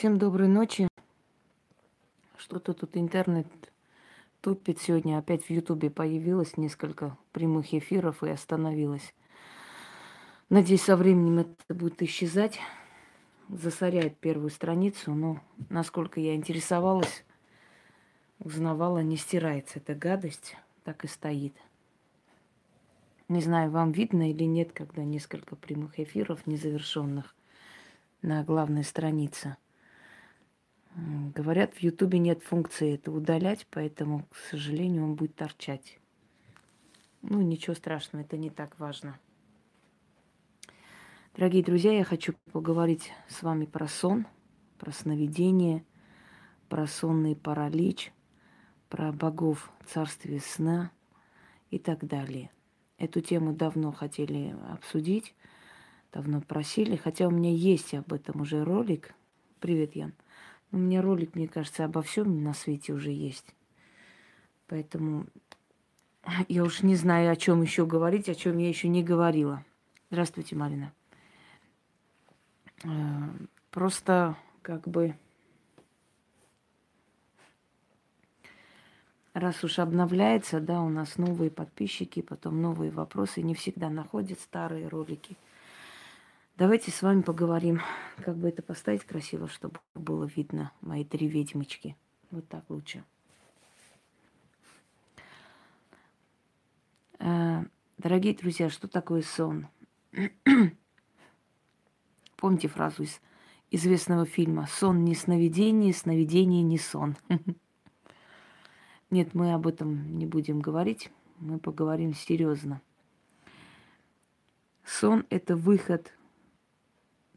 Всем доброй ночи. Что-то тут интернет тупит сегодня. Опять в Ютубе появилось несколько прямых эфиров и остановилось. Надеюсь, со временем это будет исчезать. Засоряет первую страницу, но насколько я интересовалась, узнавала, не стирается эта гадость, так и стоит. Не знаю, вам видно или нет, когда несколько прямых эфиров незавершенных на главной странице. Говорят, в Ютубе нет функции это удалять, поэтому, к сожалению, он будет торчать. Ну, ничего страшного, это не так важно. Дорогие друзья, я хочу поговорить с вами про сон, про сновидение, про сонный паралич, про богов царствия сна и так далее. Эту тему давно хотели обсудить, давно просили, хотя у меня есть об этом уже ролик. Привет, Ян. У меня ролик, мне кажется, обо всем на свете уже есть. Поэтому я уж не знаю, о чем еще говорить, о чем я еще не говорила. Здравствуйте, Марина. Э, просто как бы раз уж обновляется, да, у нас новые подписчики, потом новые вопросы, не всегда находят старые ролики – Давайте с вами поговорим, как бы это поставить красиво, чтобы было видно мои три ведьмочки. Вот так лучше. Э, дорогие друзья, что такое сон? Помните фразу из известного фильма «Сон не сновидение, сновидение не сон». Нет, мы об этом не будем говорить, мы поговорим серьезно. Сон – это выход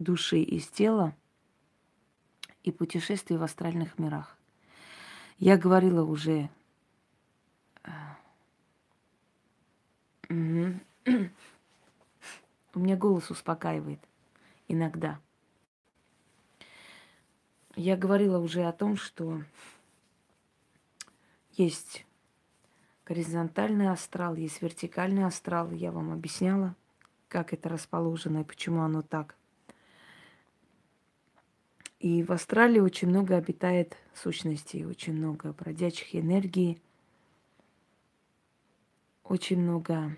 души из тела и путешествий в астральных мирах. Я говорила уже... Э, У меня голос успокаивает иногда. Я говорила уже о том, что есть горизонтальный астрал, есть вертикальный астрал. Я вам объясняла, как это расположено и почему оно так. И в Австралии очень много обитает сущностей, очень много бродячих энергий, очень много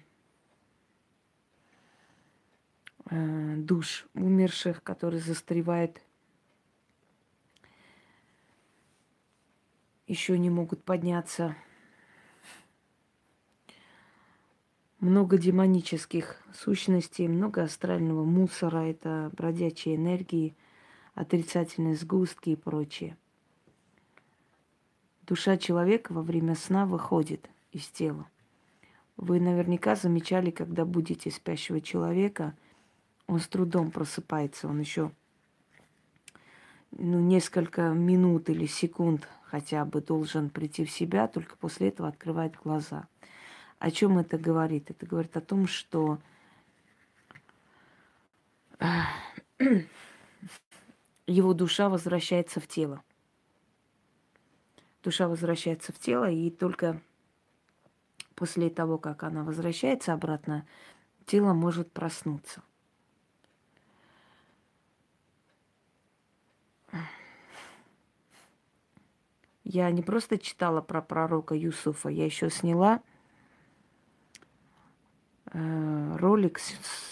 э, душ умерших, которые застревают, еще не могут подняться. Много демонических сущностей, много астрального мусора, это бродячие энергии – отрицательные сгустки и прочее. Душа человека во время сна выходит из тела. Вы наверняка замечали, когда будете спящего человека, он с трудом просыпается, он еще ну, несколько минут или секунд хотя бы должен прийти в себя, только после этого открывает глаза. О чем это говорит? Это говорит о том, что его душа возвращается в тело. Душа возвращается в тело, и только после того, как она возвращается обратно, тело может проснуться. Я не просто читала про пророка Юсуфа, я еще сняла э, ролик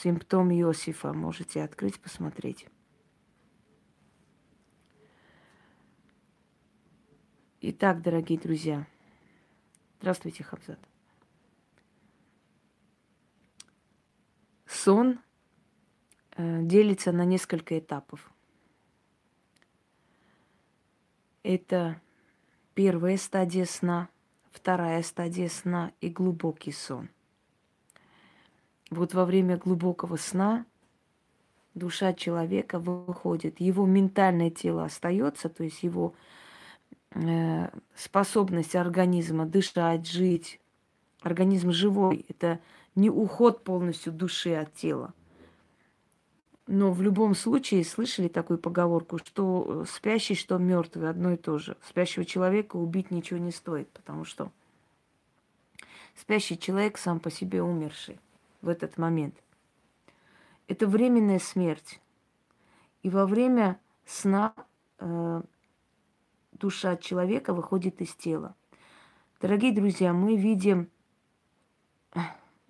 «Симптом Иосифа». Можете открыть, посмотреть. Итак, дорогие друзья, здравствуйте, Хабзат. Сон э, делится на несколько этапов. Это первая стадия сна, вторая стадия сна и глубокий сон. Вот во время глубокого сна душа человека выходит, его ментальное тело остается, то есть его способность организма дышать, жить. Организм живой. Это не уход полностью души от тела. Но в любом случае слышали такую поговорку, что спящий, что мертвый одно и то же. Спящего человека убить ничего не стоит, потому что спящий человек сам по себе умерший в этот момент. Это временная смерть. И во время сна э, душа человека выходит из тела. Дорогие друзья, мы видим...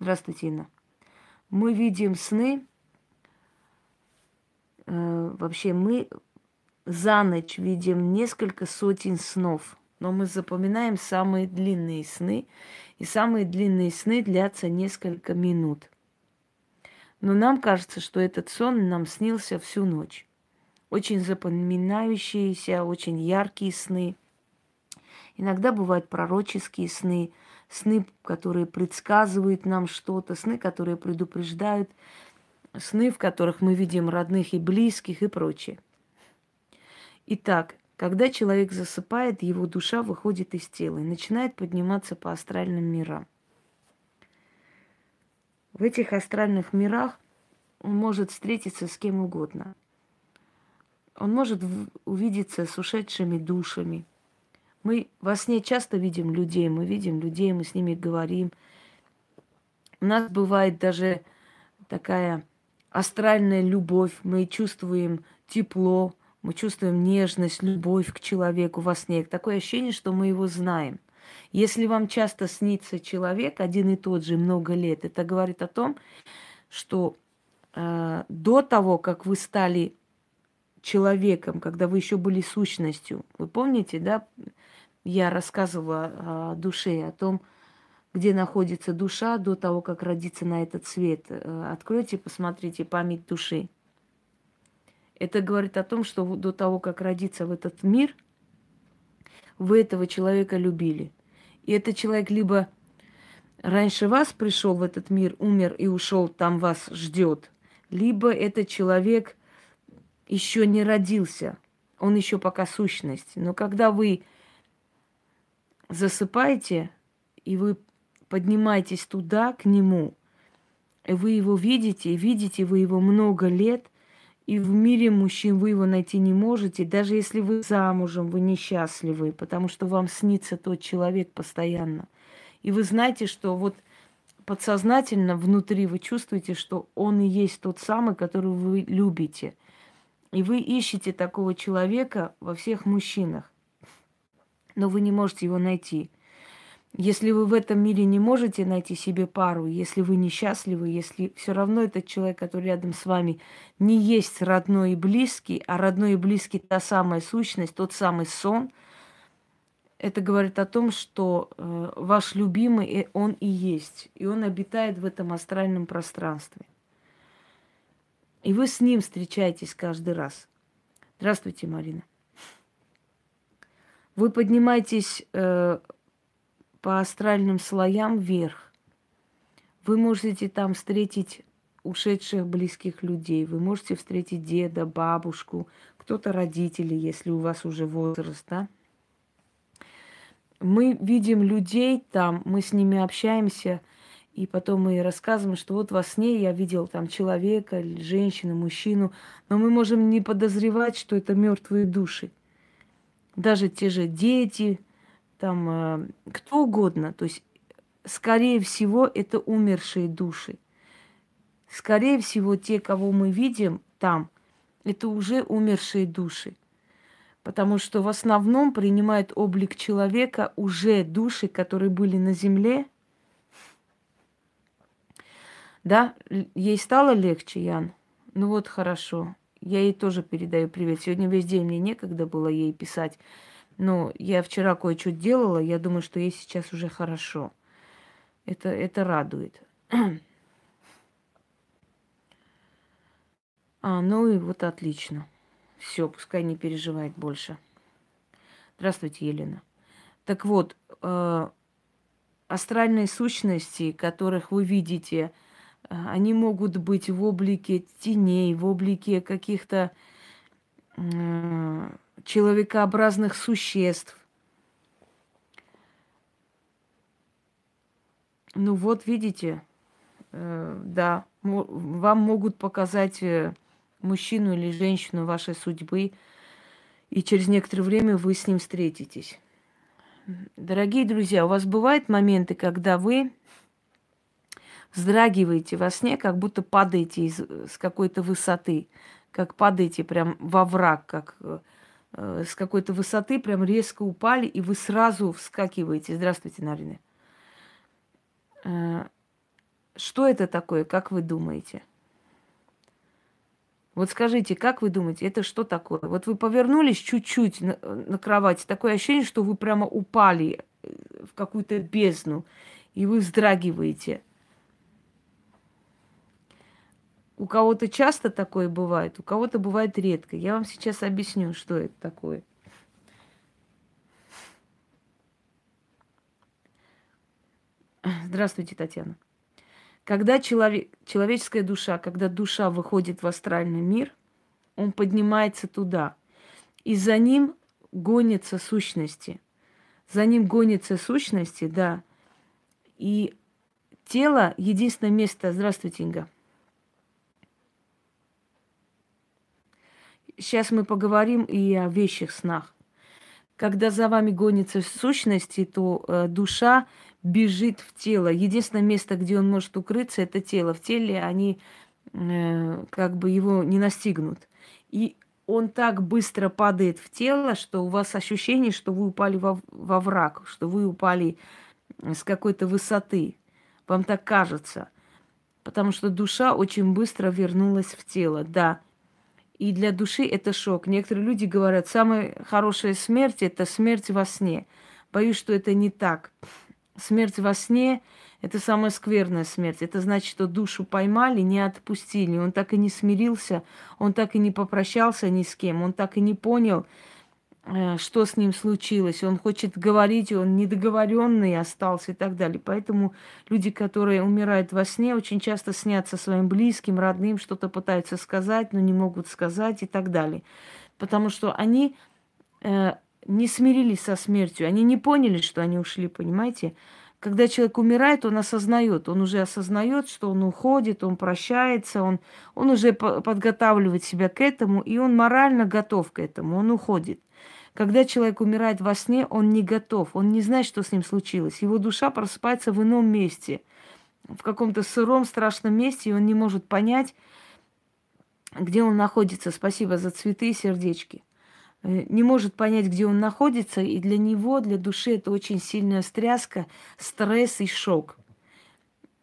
Здравствуйте, Инна. Мы видим сны. Э, вообще мы за ночь видим несколько сотен снов. Но мы запоминаем самые длинные сны. И самые длинные сны длятся несколько минут. Но нам кажется, что этот сон нам снился всю ночь. Очень запоминающиеся, очень яркие сны. Иногда бывают пророческие сны, сны, которые предсказывают нам что-то, сны, которые предупреждают, сны, в которых мы видим родных и близких и прочее. Итак, когда человек засыпает, его душа выходит из тела и начинает подниматься по астральным мирам. В этих астральных мирах он может встретиться с кем угодно. Он может увидеться с ушедшими душами. Мы во сне часто видим людей, мы видим людей, мы с ними говорим. У нас бывает даже такая астральная любовь, мы чувствуем тепло, мы чувствуем нежность, любовь к человеку во сне. Такое ощущение, что мы его знаем. Если вам часто снится человек один и тот же много лет, это говорит о том, что э, до того, как вы стали человеком, когда вы еще были сущностью, вы помните, да, я рассказывала о душе, о том, где находится душа до того, как родиться на этот свет. Э, откройте, посмотрите память души. Это говорит о том, что до того, как родиться в этот мир, вы этого человека любили – и этот человек либо раньше вас пришел в этот мир, умер и ушел, там вас ждет, либо этот человек еще не родился, он еще пока сущность. Но когда вы засыпаете, и вы поднимаетесь туда, к нему, и вы его видите, и видите вы его много лет, и в мире мужчин вы его найти не можете, даже если вы замужем, вы несчастливы, потому что вам снится тот человек постоянно. И вы знаете, что вот подсознательно внутри вы чувствуете, что он и есть тот самый, которого вы любите. И вы ищете такого человека во всех мужчинах, но вы не можете его найти. Если вы в этом мире не можете найти себе пару, если вы несчастливы, если все равно этот человек, который рядом с вами, не есть родной и близкий, а родной и близкий та самая сущность, тот самый сон, это говорит о том, что э, ваш любимый э, он и есть, и он обитает в этом астральном пространстве. И вы с ним встречаетесь каждый раз. Здравствуйте, Марина. Вы поднимаетесь э, по астральным слоям вверх. Вы можете там встретить ушедших близких людей, вы можете встретить деда, бабушку, кто-то родители, если у вас уже возраст, да? Мы видим людей там, мы с ними общаемся, и потом мы рассказываем, что вот во сне я видел там человека, женщину, мужчину, но мы можем не подозревать, что это мертвые души. Даже те же дети, там э, кто угодно. То есть, скорее всего, это умершие души. Скорее всего, те, кого мы видим там, это уже умершие души. Потому что в основном принимают облик человека уже души, которые были на земле. Да, ей стало легче, Ян? Ну вот хорошо. Я ей тоже передаю привет. Сегодня весь день мне некогда было ей писать. Но я вчера кое-что делала, я думаю, что ей сейчас уже хорошо. Это, это радует. А, ну и вот отлично. Все, пускай не переживает больше. Здравствуйте, Елена. Так вот, э, астральные сущности, которых вы видите, они могут быть в облике теней, в облике каких-то э, человекообразных существ. Ну вот, видите, э, да, вам могут показать э, мужчину или женщину вашей судьбы, и через некоторое время вы с ним встретитесь. Дорогие друзья, у вас бывают моменты, когда вы вздрагиваете во сне, как будто падаете из, с какой-то высоты, как падаете прям во враг, как э, с какой-то высоты прям резко упали, и вы сразу вскакиваете. Здравствуйте, Нарина. Э, что это такое, как вы думаете? Вот скажите, как вы думаете, это что такое? Вот вы повернулись чуть-чуть на, на кровати, такое ощущение, что вы прямо упали э, в какую-то бездну, и вы вздрагиваете. У кого-то часто такое бывает, у кого-то бывает редко. Я вам сейчас объясню, что это такое. Здравствуйте, Татьяна. Когда человек, человеческая душа, когда душа выходит в астральный мир, он поднимается туда. И за ним гонятся сущности. За ним гонятся сущности, да. И тело – единственное место... Здравствуйте, Инга. Сейчас мы поговорим и о вещих снах. Когда за вами гонятся сущности, то э, душа бежит в тело. Единственное место, где он может укрыться, это тело. В теле они э, как бы его не настигнут. И он так быстро падает в тело, что у вас ощущение, что вы упали во, во враг, что вы упали с какой-то высоты. Вам так кажется. Потому что душа очень быстро вернулась в тело. Да, и для души это шок. Некоторые люди говорят, самая хорошая смерть – это смерть во сне. Боюсь, что это не так. Смерть во сне – это самая скверная смерть. Это значит, что душу поймали, не отпустили. Он так и не смирился, он так и не попрощался ни с кем, он так и не понял, что с ним случилось. Он хочет говорить, он недоговоренный остался и так далее. Поэтому люди, которые умирают во сне, очень часто снятся своим близким, родным, что-то пытаются сказать, но не могут сказать и так далее. Потому что они э, не смирились со смертью, они не поняли, что они ушли, понимаете? Когда человек умирает, он осознает, он уже осознает, что он уходит, он прощается, он, он уже подготавливает себя к этому, и он морально готов к этому, он уходит. Когда человек умирает во сне, он не готов, он не знает, что с ним случилось. Его душа просыпается в ином месте, в каком-то сыром, страшном месте, и он не может понять, где он находится. Спасибо за цветы и сердечки. Э, не может понять, где он находится, и для него, для души это очень сильная стряска, стресс и шок.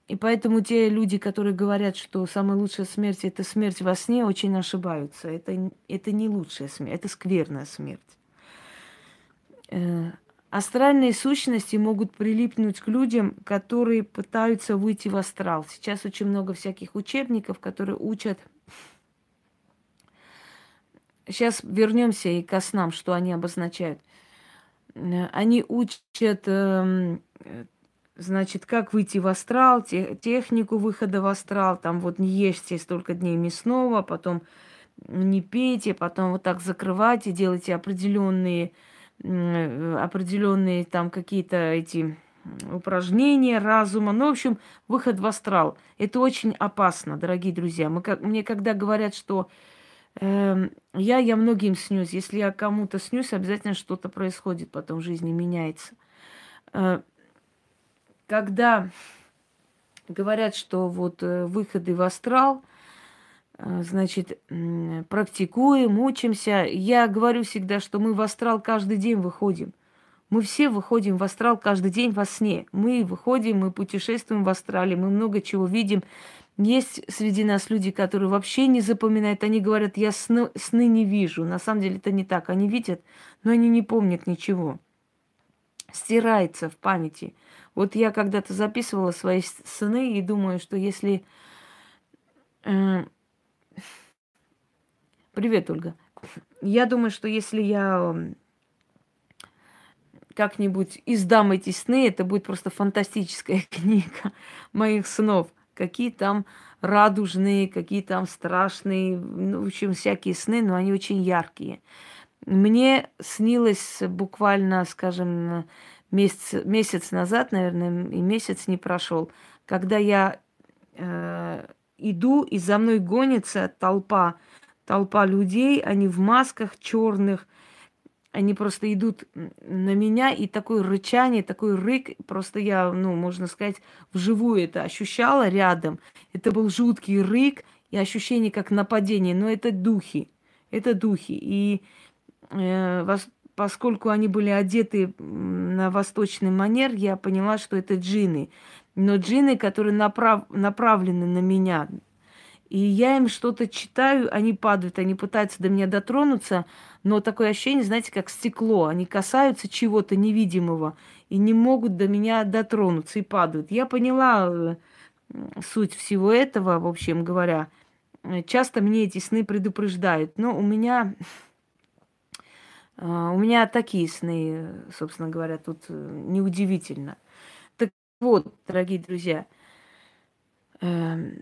И поэтому те люди, которые говорят, что самая лучшая смерть – это смерть во сне, очень ошибаются. Это, это не лучшая смерть, это скверная смерть. Э, астральные сущности могут прилипнуть к людям, которые пытаются выйти в астрал. Сейчас очень много всяких учебников, которые учат Сейчас вернемся и к снам, что они обозначают. Э, они учат, эм, значит, как выйти в астрал, технику выхода в астрал, там вот не ешьте столько дней мясного, потом не пейте, потом вот так закрывайте, делайте определенные, э, определенные там какие-то эти упражнения разума. Ну, в общем, выход в астрал. Это очень опасно, дорогие друзья. Мы, как, мне когда говорят, что Эм, я, я многим снюсь. Если я кому-то снюсь, обязательно что-то происходит, потом в жизни меняется. Э, когда говорят, что вот э, выходы в астрал, э, значит, практикуем, учимся, я говорю всегда, что мы в астрал каждый день выходим. Мы все выходим в астрал каждый день во сне. Мы выходим, мы путешествуем в астрале, мы много чего видим. Есть среди нас люди, которые вообще не запоминают. Они говорят, я сны, сны не вижу. На самом деле это не так. Они видят, но они не помнят ничего. Стирается в памяти. Вот я когда-то записывала свои сны и думаю, что если... Э, Привет, Ольга. Я думаю, что если я как-нибудь издам эти сны, это будет просто фантастическая книга моих снов – какие там радужные, какие там страшные, ну, в общем, всякие сны, но они очень яркие. Мне снилось буквально, скажем, месяц, месяц назад, наверное, и месяц не прошел, когда я э, иду, и за мной гонится толпа, толпа людей, они в масках черных, они просто идут на меня, и такое рычание, такой рык, просто я, ну, можно сказать, вживую это ощущала рядом. Это был жуткий рык и ощущение как нападение, но это духи, это духи. И э, поскольку они были одеты на восточный манер, я поняла, что это джины. Но джины, которые направ, направлены на меня, и я им что-то читаю, они падают, они пытаются до меня дотронуться, но такое ощущение, знаете, как стекло. Они касаются чего-то невидимого и не могут до меня дотронуться и падают. Я поняла э, суть всего этого, в общем говоря. Часто мне эти сны предупреждают, но у меня э, у меня такие сны, собственно говоря, тут э, неудивительно. Так вот, дорогие друзья, эм,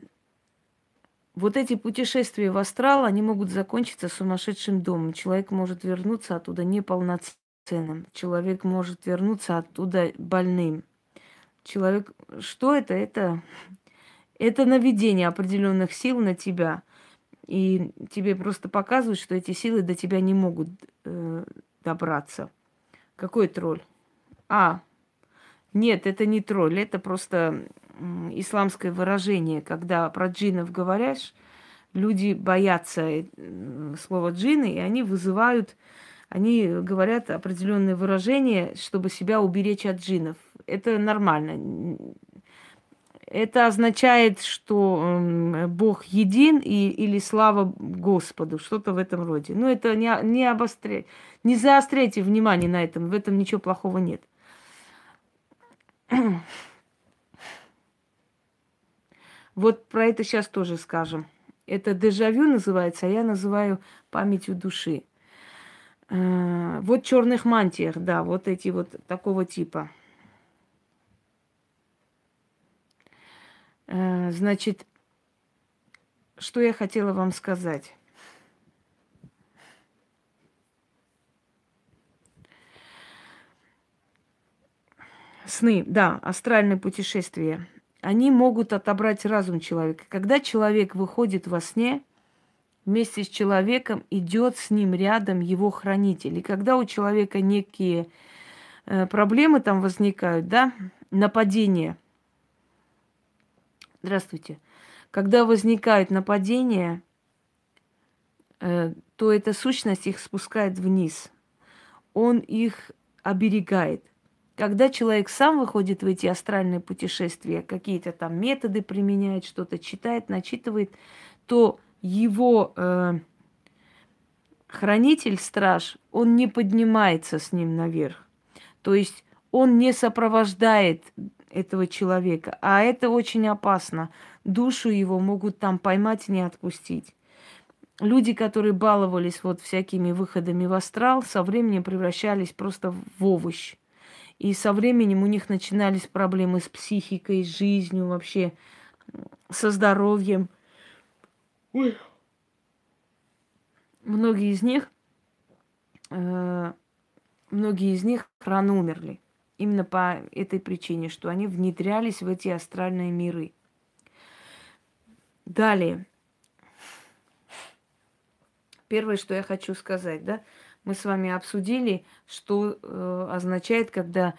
вот эти путешествия в астрал, они могут закончиться сумасшедшим домом. Человек может вернуться оттуда неполноценным. Человек может вернуться оттуда больным. Человек... Что это? Это, это наведение определенных сил на тебя. И тебе просто показывают, что эти силы до тебя не могут э, добраться. Какой тролль? А, нет, это не тролль, это просто исламское выражение, когда про джинов говоришь, люди боятся э, слова джины, и они вызывают, они говорят определенные выражения, чтобы себя уберечь от джинов. Это нормально. Это означает, что Бог един и, или слава Господу, что-то в этом роде. Но это не, не обостряйте, не заостряйте внимание на этом, в этом ничего плохого нет. Вот про это сейчас тоже скажем. Это дежавю называется, а я называю памятью души. Э, вот черных мантиях, да, вот эти вот такого типа. Э, значит, что я хотела вам сказать? Сны, да, астральное путешествие они могут отобрать разум человека. Когда человек выходит во сне, вместе с человеком идет с ним рядом его хранитель. И когда у человека некие э, проблемы там возникают, да, нападения. Здравствуйте. Когда возникает нападение, э, то эта сущность их спускает вниз. Он их оберегает. Когда человек сам выходит в эти астральные путешествия, какие-то там методы применяет, что-то читает, начитывает, то его э, хранитель, страж, он не поднимается с ним наверх. То есть он не сопровождает этого человека. А это очень опасно. Душу его могут там поймать и не отпустить. Люди, которые баловались вот всякими выходами в астрал, со временем превращались просто в овощ. И со временем у них начинались проблемы с психикой, с жизнью, вообще со здоровьем. Ой. Многие из них, э, многие из них рано умерли. Именно по этой причине, что они внедрялись в эти астральные миры. Далее. Первое, что я хочу сказать, да, мы с вами обсудили, что э, означает, когда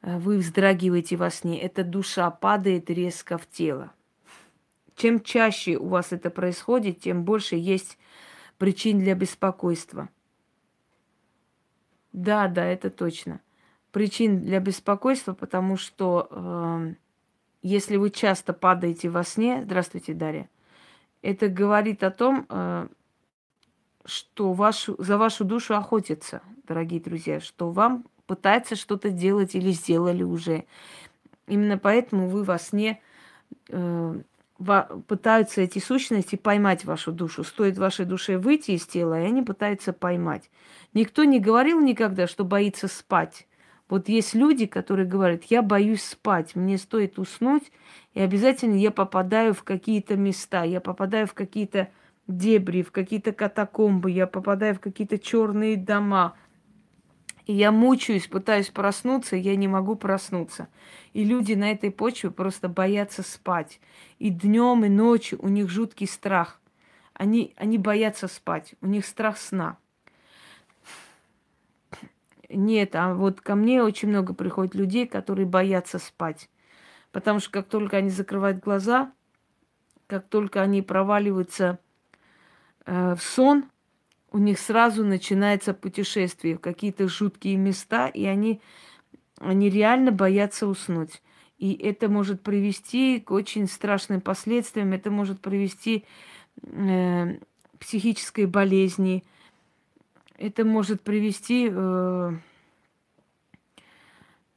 э, вы вздрагиваете во сне. Эта душа падает резко в тело. Чем чаще у вас это происходит, тем больше есть причин для беспокойства. Да, да, это точно. Причин для беспокойства, потому что э, если вы часто падаете во сне, здравствуйте, Дарья, это говорит о том, э, что вашу, за вашу душу охотятся, дорогие друзья, что вам пытается что-то делать или сделали уже. Именно поэтому вы во сне э, во, пытаются эти сущности поймать вашу душу. Стоит вашей душе выйти из тела, и они пытаются поймать. Никто не говорил никогда, что боится спать. Вот есть люди, которые говорят, я боюсь спать, мне стоит уснуть, и обязательно я попадаю в какие-то места, я попадаю в какие-то дебри, в какие-то катакомбы, я попадаю в какие-то черные дома. И я мучаюсь, пытаюсь проснуться, я не могу проснуться. И люди на этой почве просто боятся спать. И днем, и ночью у них жуткий страх. Они, они боятся спать, у них страх сна. Нет, а вот ко мне очень много приходит людей, которые боятся спать. Потому что как только они закрывают глаза, как только они проваливаются в сон, у них сразу начинается путешествие в какие-то жуткие места, и они, они реально боятся уснуть. И это может привести к очень страшным последствиям, это может привести э, к психической болезни, это может привести... Э,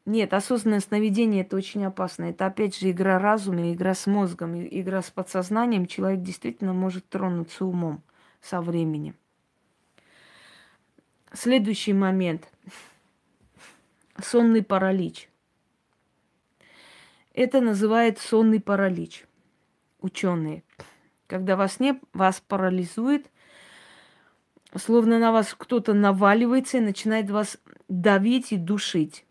нет, осознанное сновидение это очень опасно. Это опять же игра разума, игра с мозгом, игра с подсознанием. Человек действительно может тронуться умом со временем. Следующий момент. Сонный паралич. Это называют сонный паралич. Ученые. Когда во сне вас парализует, словно на вас кто-то наваливается и начинает вас давить и душить.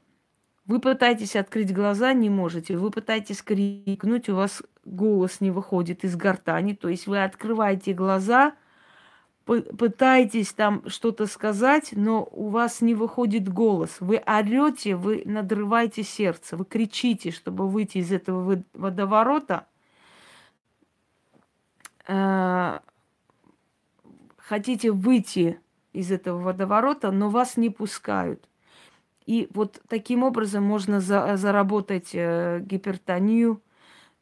Вы пытаетесь открыть глаза, не можете. Вы пытаетесь крикнуть, у вас голос не выходит из гортани. То есть вы открываете глаза, пытаетесь там что-то сказать, но у вас не выходит голос. Вы орете, вы надрываете сердце, вы кричите, чтобы выйти из этого водоворота. Э, хотите выйти из этого водоворота, но вас не пускают. И вот таким образом можно за, заработать э, гипертонию,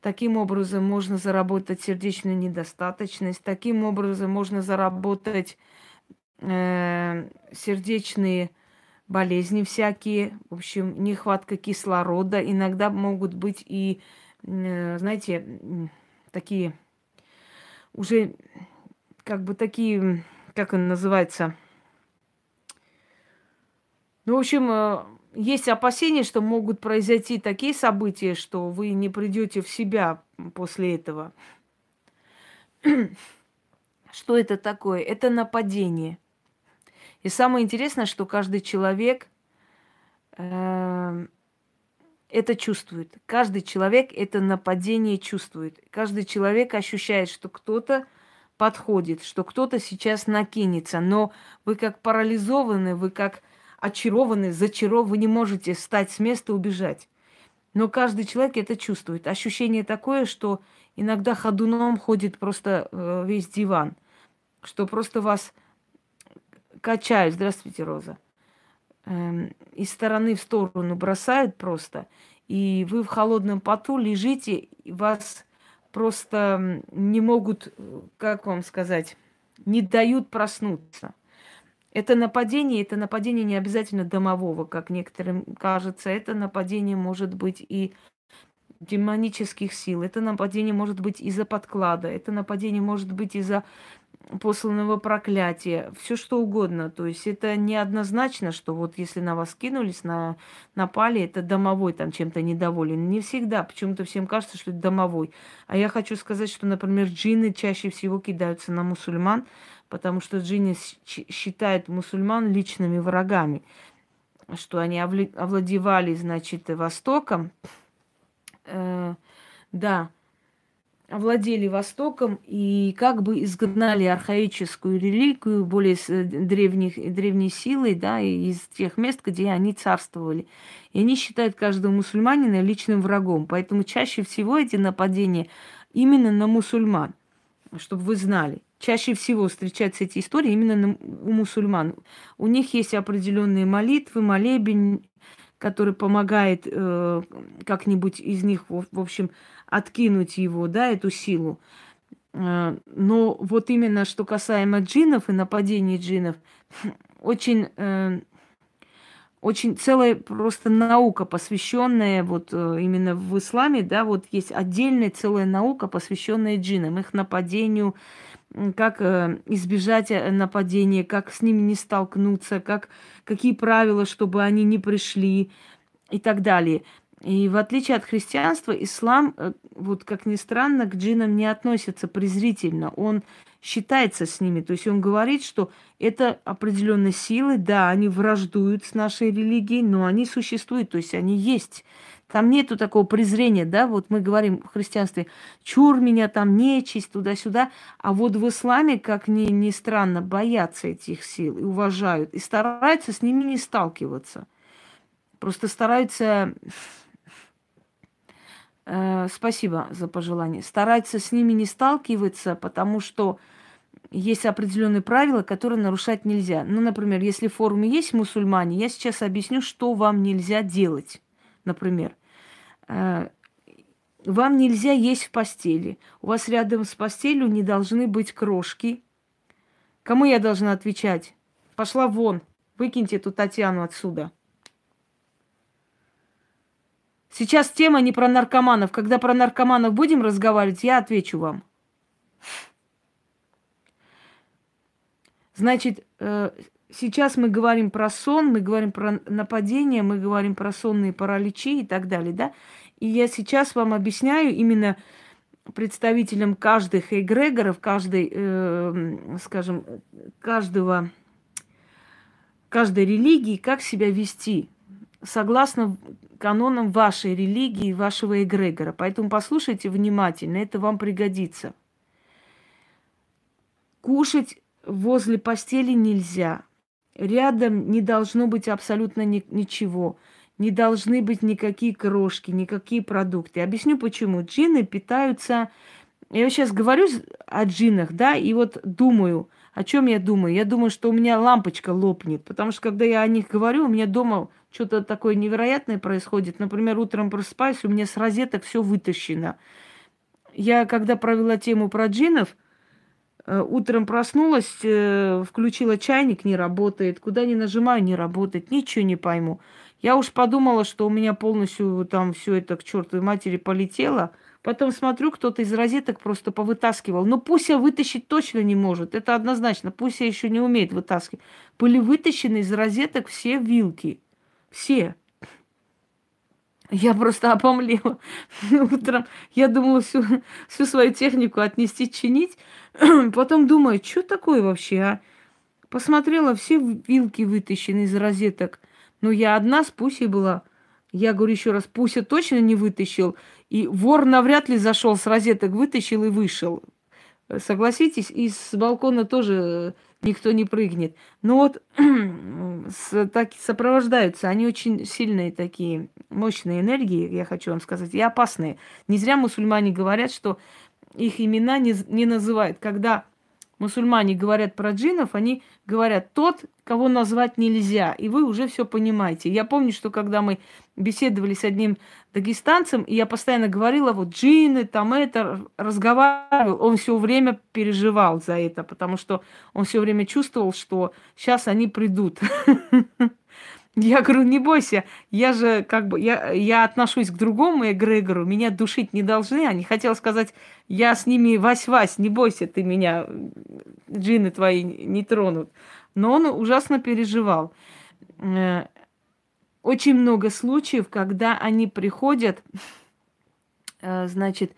таким образом можно заработать сердечную недостаточность, таким образом можно заработать э, сердечные болезни всякие, в общем, нехватка кислорода. Иногда могут быть и, э, знаете, такие уже как бы такие, как он называется, ну, в общем, э, есть опасения, что могут произойти такие события, что вы не придете в себя после этого. Что это такое? Это нападение. И самое интересное, что каждый человек э, это чувствует. Каждый человек это нападение чувствует. Каждый человек ощущает, что кто-то подходит, что кто-то сейчас накинется. Но вы как парализованы, вы как очарованы, зачарованы, вы не можете встать с места и убежать. Но каждый человек это чувствует. Ощущение такое, что иногда ходуном ходит просто э, весь диван, что просто вас качают. Здравствуйте, Роза. Эм, из стороны в сторону бросают просто. И вы в холодном поту лежите, и вас просто не могут, э, как вам сказать, не дают проснуться. Это нападение, это нападение не обязательно домового, как некоторым кажется. Это нападение может быть и демонических сил. Это нападение может быть из-за подклада. Это нападение может быть из-за посланного проклятия. Все что угодно. То есть это неоднозначно, что вот если на вас кинулись, на, напали, это домовой там чем-то недоволен. Не всегда. Почему-то всем кажется, что это домовой. А я хочу сказать, что, например, джинны чаще всего кидаются на мусульман, потому что джинни считают мусульман личными врагами, что они овладевали, значит, Востоком. Э, да, овладели Востоком и как бы изгнали архаическую религию более древних, древней силой, да, из тех мест, где они царствовали. И они считают каждого мусульманина личным врагом. Поэтому чаще всего эти нападения именно на мусульман, чтобы вы знали чаще всего встречаются эти истории именно у мусульман. У них есть определенные молитвы, молебень, который помогает э, как-нибудь из них, в, общем, откинуть его, да, эту силу. Э, но вот именно что касаемо джинов и нападений джинов, очень, э, очень целая просто наука, посвященная вот э, именно в исламе, да, вот есть отдельная целая наука, посвященная джинам, их нападению, как э, избежать э, нападения, как с ними не столкнуться, как, какие правила, чтобы они не пришли и так далее. И в отличие от христианства, ислам, э, вот как ни странно, к джинам не относится презрительно. Он считается с ними. То есть он говорит, что это определенные силы, да, они враждуют с нашей религией, но они существуют, то есть они есть. Там нету такого презрения, да, вот мы говорим в христианстве, чур меня там, нечисть, туда-сюда, а вот в исламе, как ни, ни странно, боятся этих сил и уважают, и стараются с ними не сталкиваться. Просто стараются э, спасибо за пожелание. Стараются с ними не сталкиваться, потому что есть определенные правила, которые нарушать нельзя. Ну, например, если в форуме есть мусульмане, я сейчас объясню, что вам нельзя делать. Например, э, вам нельзя есть в постели. У вас рядом с постелью не должны быть крошки. Кому я должна отвечать? Пошла вон, выкиньте эту Татьяну отсюда. Сейчас тема не про наркоманов. Когда про наркоманов будем разговаривать, я отвечу вам. Значит, э, сейчас мы говорим про сон, мы говорим про нападение, мы говорим про сонные параличи и так далее, да? И я сейчас вам объясняю именно представителям каждых эгрегоров, каждой, э, скажем, каждого, каждой религии, как себя вести согласно канонам вашей религии, вашего эгрегора. Поэтому послушайте внимательно, это вам пригодится. Кушать возле постели нельзя. Рядом не должно быть абсолютно ни- ничего. Не должны быть никакие крошки, никакие продукты. Объясню почему. Джины питаются... Я сейчас говорю о джинах, да, и вот думаю, о чем я думаю? Я думаю, что у меня лампочка лопнет, потому что когда я о них говорю, у меня дома что-то такое невероятное происходит. Например, утром просыпаюсь, у меня с розеток все вытащено. Я когда провела тему про джинов, утром проснулась, э, включила чайник, не работает. Куда ни нажимаю, не работает. Ничего не пойму. Я уж подумала, что у меня полностью там все это к чертовой матери полетело. Потом смотрю, кто-то из розеток просто повытаскивал. Но Пуся вытащить точно не может. Это однозначно. Пуся еще не умеет вытаскивать. Были вытащены из розеток все вилки. Все. Я просто опомлела утром. Я думала всю, всю свою технику отнести, чинить. Потом думаю, что такое вообще, а? Посмотрела, все вилки вытащены из розеток. Но я одна с Пусей была. Я говорю еще раз, Пуся точно не вытащил. И вор навряд ли зашел с розеток, вытащил и вышел. Согласитесь, и с балкона тоже никто не прыгнет. Но вот с, так, сопровождаются, они очень сильные такие, мощные энергии, я хочу вам сказать, и опасные. Не зря мусульмане говорят, что их имена не, не называют. Когда мусульмане говорят про джинов, они говорят тот, кого назвать нельзя. И вы уже все понимаете. Я помню, что когда мы беседовали с одним дагестанцем, и я постоянно говорила, вот джины, там это, разговаривал, он все время переживал за это, потому что он все время чувствовал, что сейчас они придут. Я говорю, не бойся, я же как бы, я, я отношусь к другому эгрегору, меня душить не должны. Они хотел сказать, я с ними вась-вась, не бойся ты меня, джины твои не тронут. Но он ужасно переживал. Э, очень много случаев, когда они приходят, э, значит,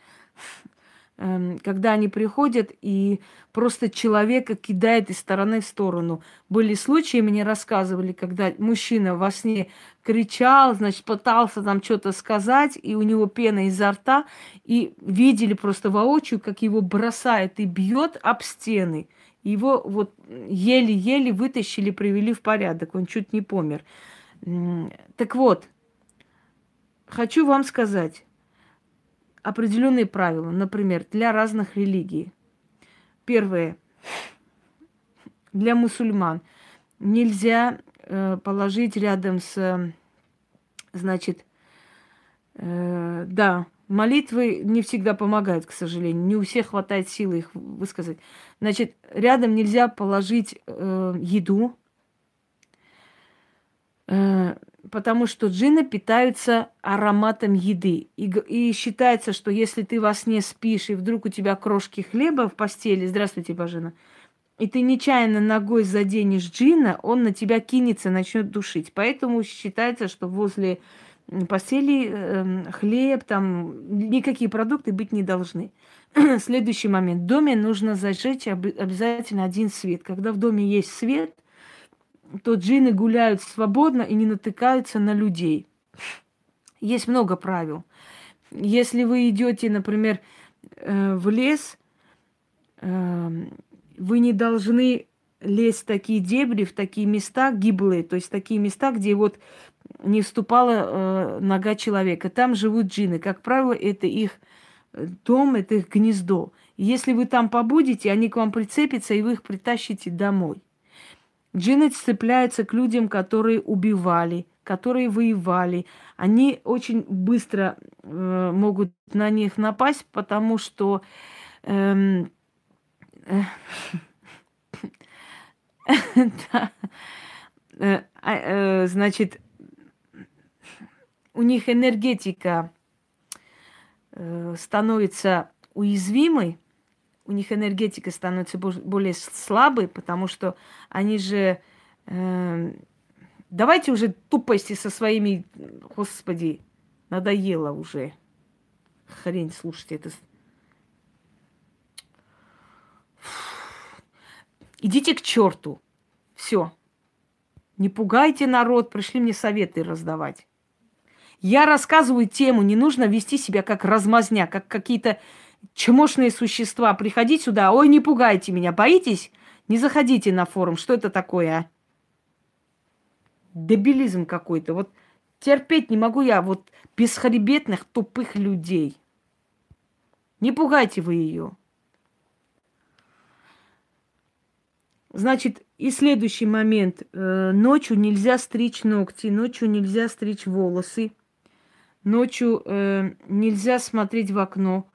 когда они приходят и просто человека кидает из стороны в сторону. Были случаи, мне рассказывали, когда мужчина во сне кричал, значит, пытался там что-то сказать, и у него пена изо рта, и видели просто воочию, как его бросает и бьет об стены. Его вот еле-еле вытащили, привели в порядок, он чуть не помер. Так вот, хочу вам сказать, определенные правила, например, для разных религий. Первое. Для мусульман нельзя э, положить рядом с, значит, э, да, молитвы не всегда помогают, к сожалению. Не у всех хватает силы их высказать. Значит, рядом нельзя положить э, еду, э, потому что джинны питаются ароматом еды. И, и считается, что если ты во сне спишь, и вдруг у тебя крошки хлеба в постели, здравствуйте, Бажена, и ты нечаянно ногой заденешь джина, он на тебя кинется, начнет душить. Поэтому считается, что возле постели э, хлеб, там никакие продукты быть не должны. Следующий момент. В доме нужно зажечь обязательно один свет. Когда в доме есть свет – то джины гуляют свободно и не натыкаются на людей. Есть много правил. Если вы идете, например, э, в лес, э, вы не должны лезть в такие дебри, в такие места гиблые, то есть такие места, где вот не вступала э, нога человека. Там живут джины. Как правило, это их дом, это их гнездо. Если вы там побудете, они к вам прицепятся, и вы их притащите домой. Джинны цепляются к людям, которые убивали, которые воевали. Они очень быстро э, могут на них напасть, потому что эм, э, э, э, значит, у них энергетика становится уязвимой, у них энергетика становится более слабой, потому что они же... Э, давайте уже тупости со своими... Господи, надоело уже. Хрень, слушайте, это... Идите к черту. Все. Не пугайте народ, пришли мне советы раздавать. Я рассказываю тему, не нужно вести себя как размазня, как какие-то чмошные существа. Приходить сюда, ой, не пугайте меня, боитесь? Не заходите на форум. Что это такое, а? Дебилизм какой-то. Вот терпеть не могу я вот бесхребетных тупых людей. Не пугайте вы ее. Значит, и следующий момент. Э, ночью нельзя стричь ногти, ночью нельзя стричь волосы. Ночью э, нельзя смотреть в окно.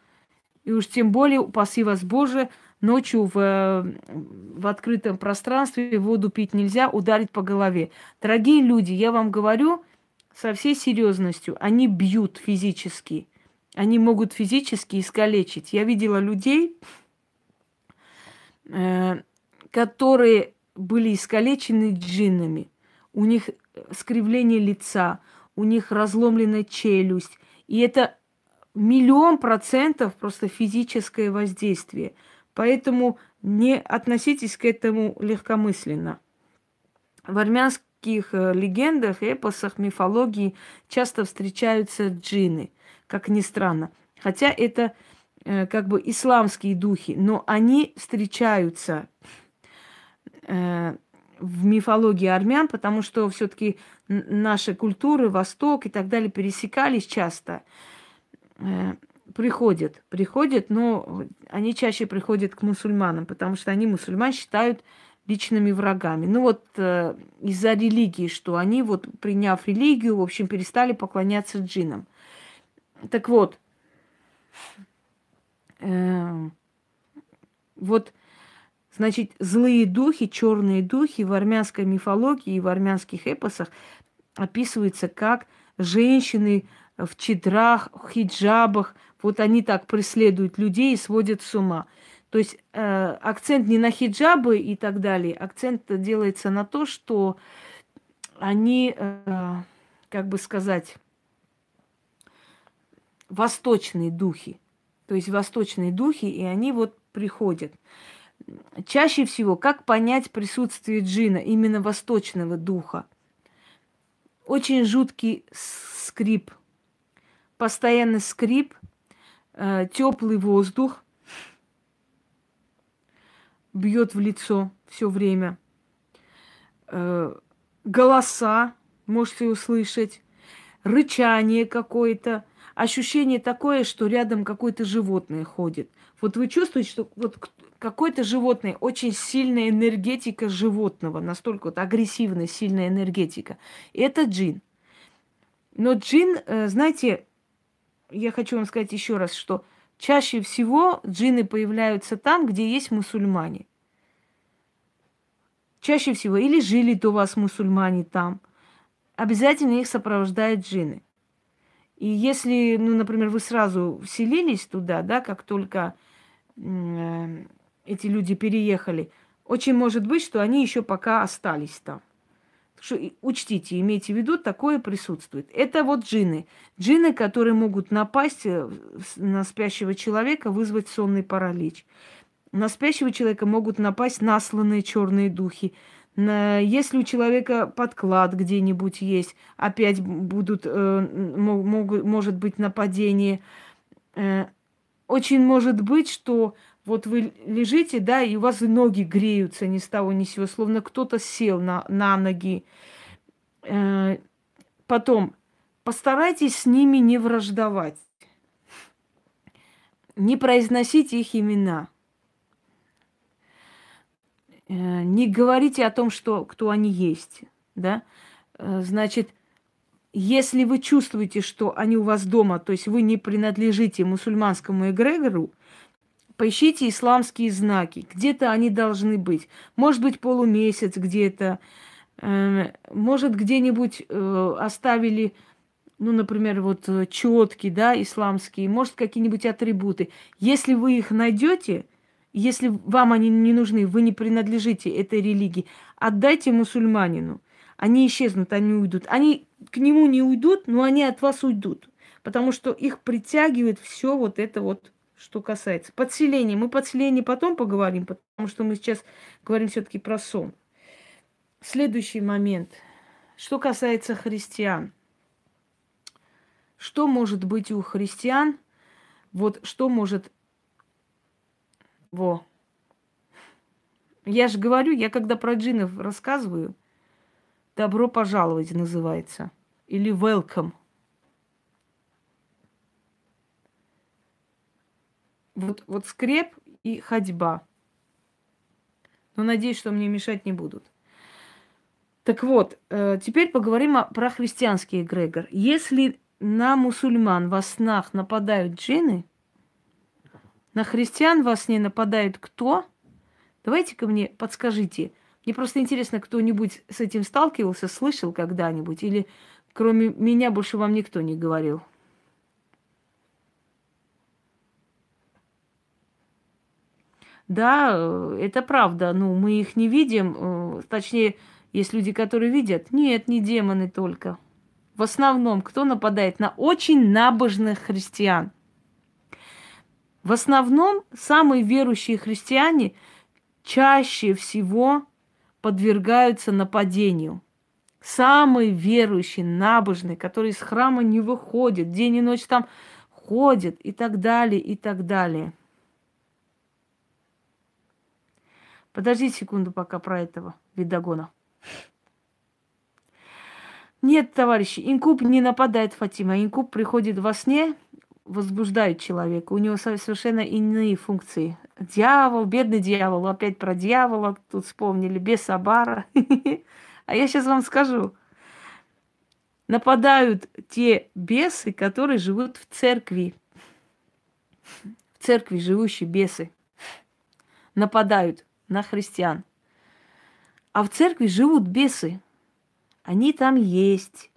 И уж тем более, упаси вас Боже, ночью в, в открытом пространстве воду пить нельзя, ударить по голове. Дорогие люди, я вам говорю со всей серьезностью, они бьют физически. Они могут физически искалечить. Я видела людей, э, которые были искалечены джиннами. У них скривление лица – у них разломлена челюсть. И это миллион процентов просто физическое воздействие. Поэтому не относитесь к этому легкомысленно. В армянских э, легендах, эпосах, мифологии часто встречаются джины, как ни странно. Хотя это э, как бы исламские духи, но они встречаются э, в мифологии армян, потому что все-таки наши культуры, Восток и так далее пересекались часто. Приходят, приходят, но они чаще приходят к мусульманам, потому что они мусульман считают личными врагами. Ну вот э, из-за религии, что они вот приняв религию, в общем, перестали поклоняться джинам. Так вот, э, вот Значит, злые духи, черные духи в армянской мифологии и в армянских эпосах описываются как женщины в чедрах, в хиджабах. Вот они так преследуют людей и сводят с ума. То есть э, акцент не на хиджабы и так далее, акцент делается на то, что они, э, как бы сказать, восточные духи. То есть восточные духи, и они вот приходят. Чаще всего, как понять присутствие джина, именно восточного духа? Очень жуткий скрип, постоянный скрип, э, теплый воздух бьет в лицо все время, э, голоса можете услышать, рычание какое-то, ощущение такое, что рядом какое-то животное ходит. Вот вы чувствуете, что вот какое-то животное, очень сильная энергетика животного, настолько вот агрессивная, сильная энергетика. И это джин. Но джин, э, знаете, я хочу вам сказать еще раз, что чаще всего джины появляются там, где есть мусульмане. Чаще всего. Или жили до вас мусульмане там. Обязательно их сопровождают джины. И если, ну, например, вы сразу вселились туда, да, как только э, эти люди переехали, очень может быть, что они еще пока остались там. Учтите, имейте в виду, такое присутствует. Это вот джины. Джины, которые могут напасть э, на спящего человека, вызвать сонный паралич. На спящего человека могут напасть насланные черные духи. На, если у человека подклад где-нибудь есть, опять будут, э, могут, может быть нападение. Э, очень может быть, что вот вы лежите, да, и у вас ноги греются ни с того ни с сего, словно кто-то сел на, на ноги. Э, потом, постарайтесь с ними не враждовать. не произносите их имена. Э, не говорите о том, что, кто они есть. Да? Э, значит, если вы чувствуете, что они у вас дома, то есть вы не принадлежите мусульманскому эгрегору, поищите исламские знаки. Где-то они должны быть. Может быть, полумесяц где-то. Э, может, где-нибудь оставили ну, например, вот э, четки, да, исламские, может, какие-нибудь атрибуты. Если вы их найдете, если вам они не нужны, вы не принадлежите этой религии, отдайте мусульманину. Они исчезнут, они уйдут. Они к нему не уйдут, но они от вас уйдут. Потому что их притягивает все вот это вот, что касается. Подселения. Мы подселение потом поговорим, потому что мы сейчас говорим все-таки про сон. Следующий момент. Что касается христиан – что может быть у христиан? Вот что может... Во. Я же говорю, я когда про джинов рассказываю, добро пожаловать называется. Или welcome. Вот, вот скреп и ходьба. Но надеюсь, что мне мешать не будут. Так вот, э, теперь поговорим о, про христианский эгрегор. Если на мусульман во снах нападают джинны, на христиан во сне нападают кто? Давайте-ка мне подскажите. Мне просто интересно, кто-нибудь с этим сталкивался, слышал когда-нибудь, или кроме меня больше вам никто не говорил? Да, э, это правда. Ну, мы их не видим. Э, точнее, есть люди, которые видят. Нет, не демоны только в основном кто нападает на очень набожных христиан. В основном самые верующие христиане чаще всего подвергаются нападению. Самые верующие, набожные, которые из храма не выходят, день и ночь там ходят и так далее, и так далее. Подождите секунду пока про этого видогона. Нет, товарищи, инкуб не нападает Фатима. Инкуб приходит во сне, возбуждает человека. У него совершенно иные функции. Дьявол, бедный дьявол, опять про дьявола тут вспомнили, без Сабара. А я сейчас вам скажу. Нападают те бесы, которые живут в церкви. В церкви живущие бесы. Нападают на христиан. А в церкви живут бесы они там есть.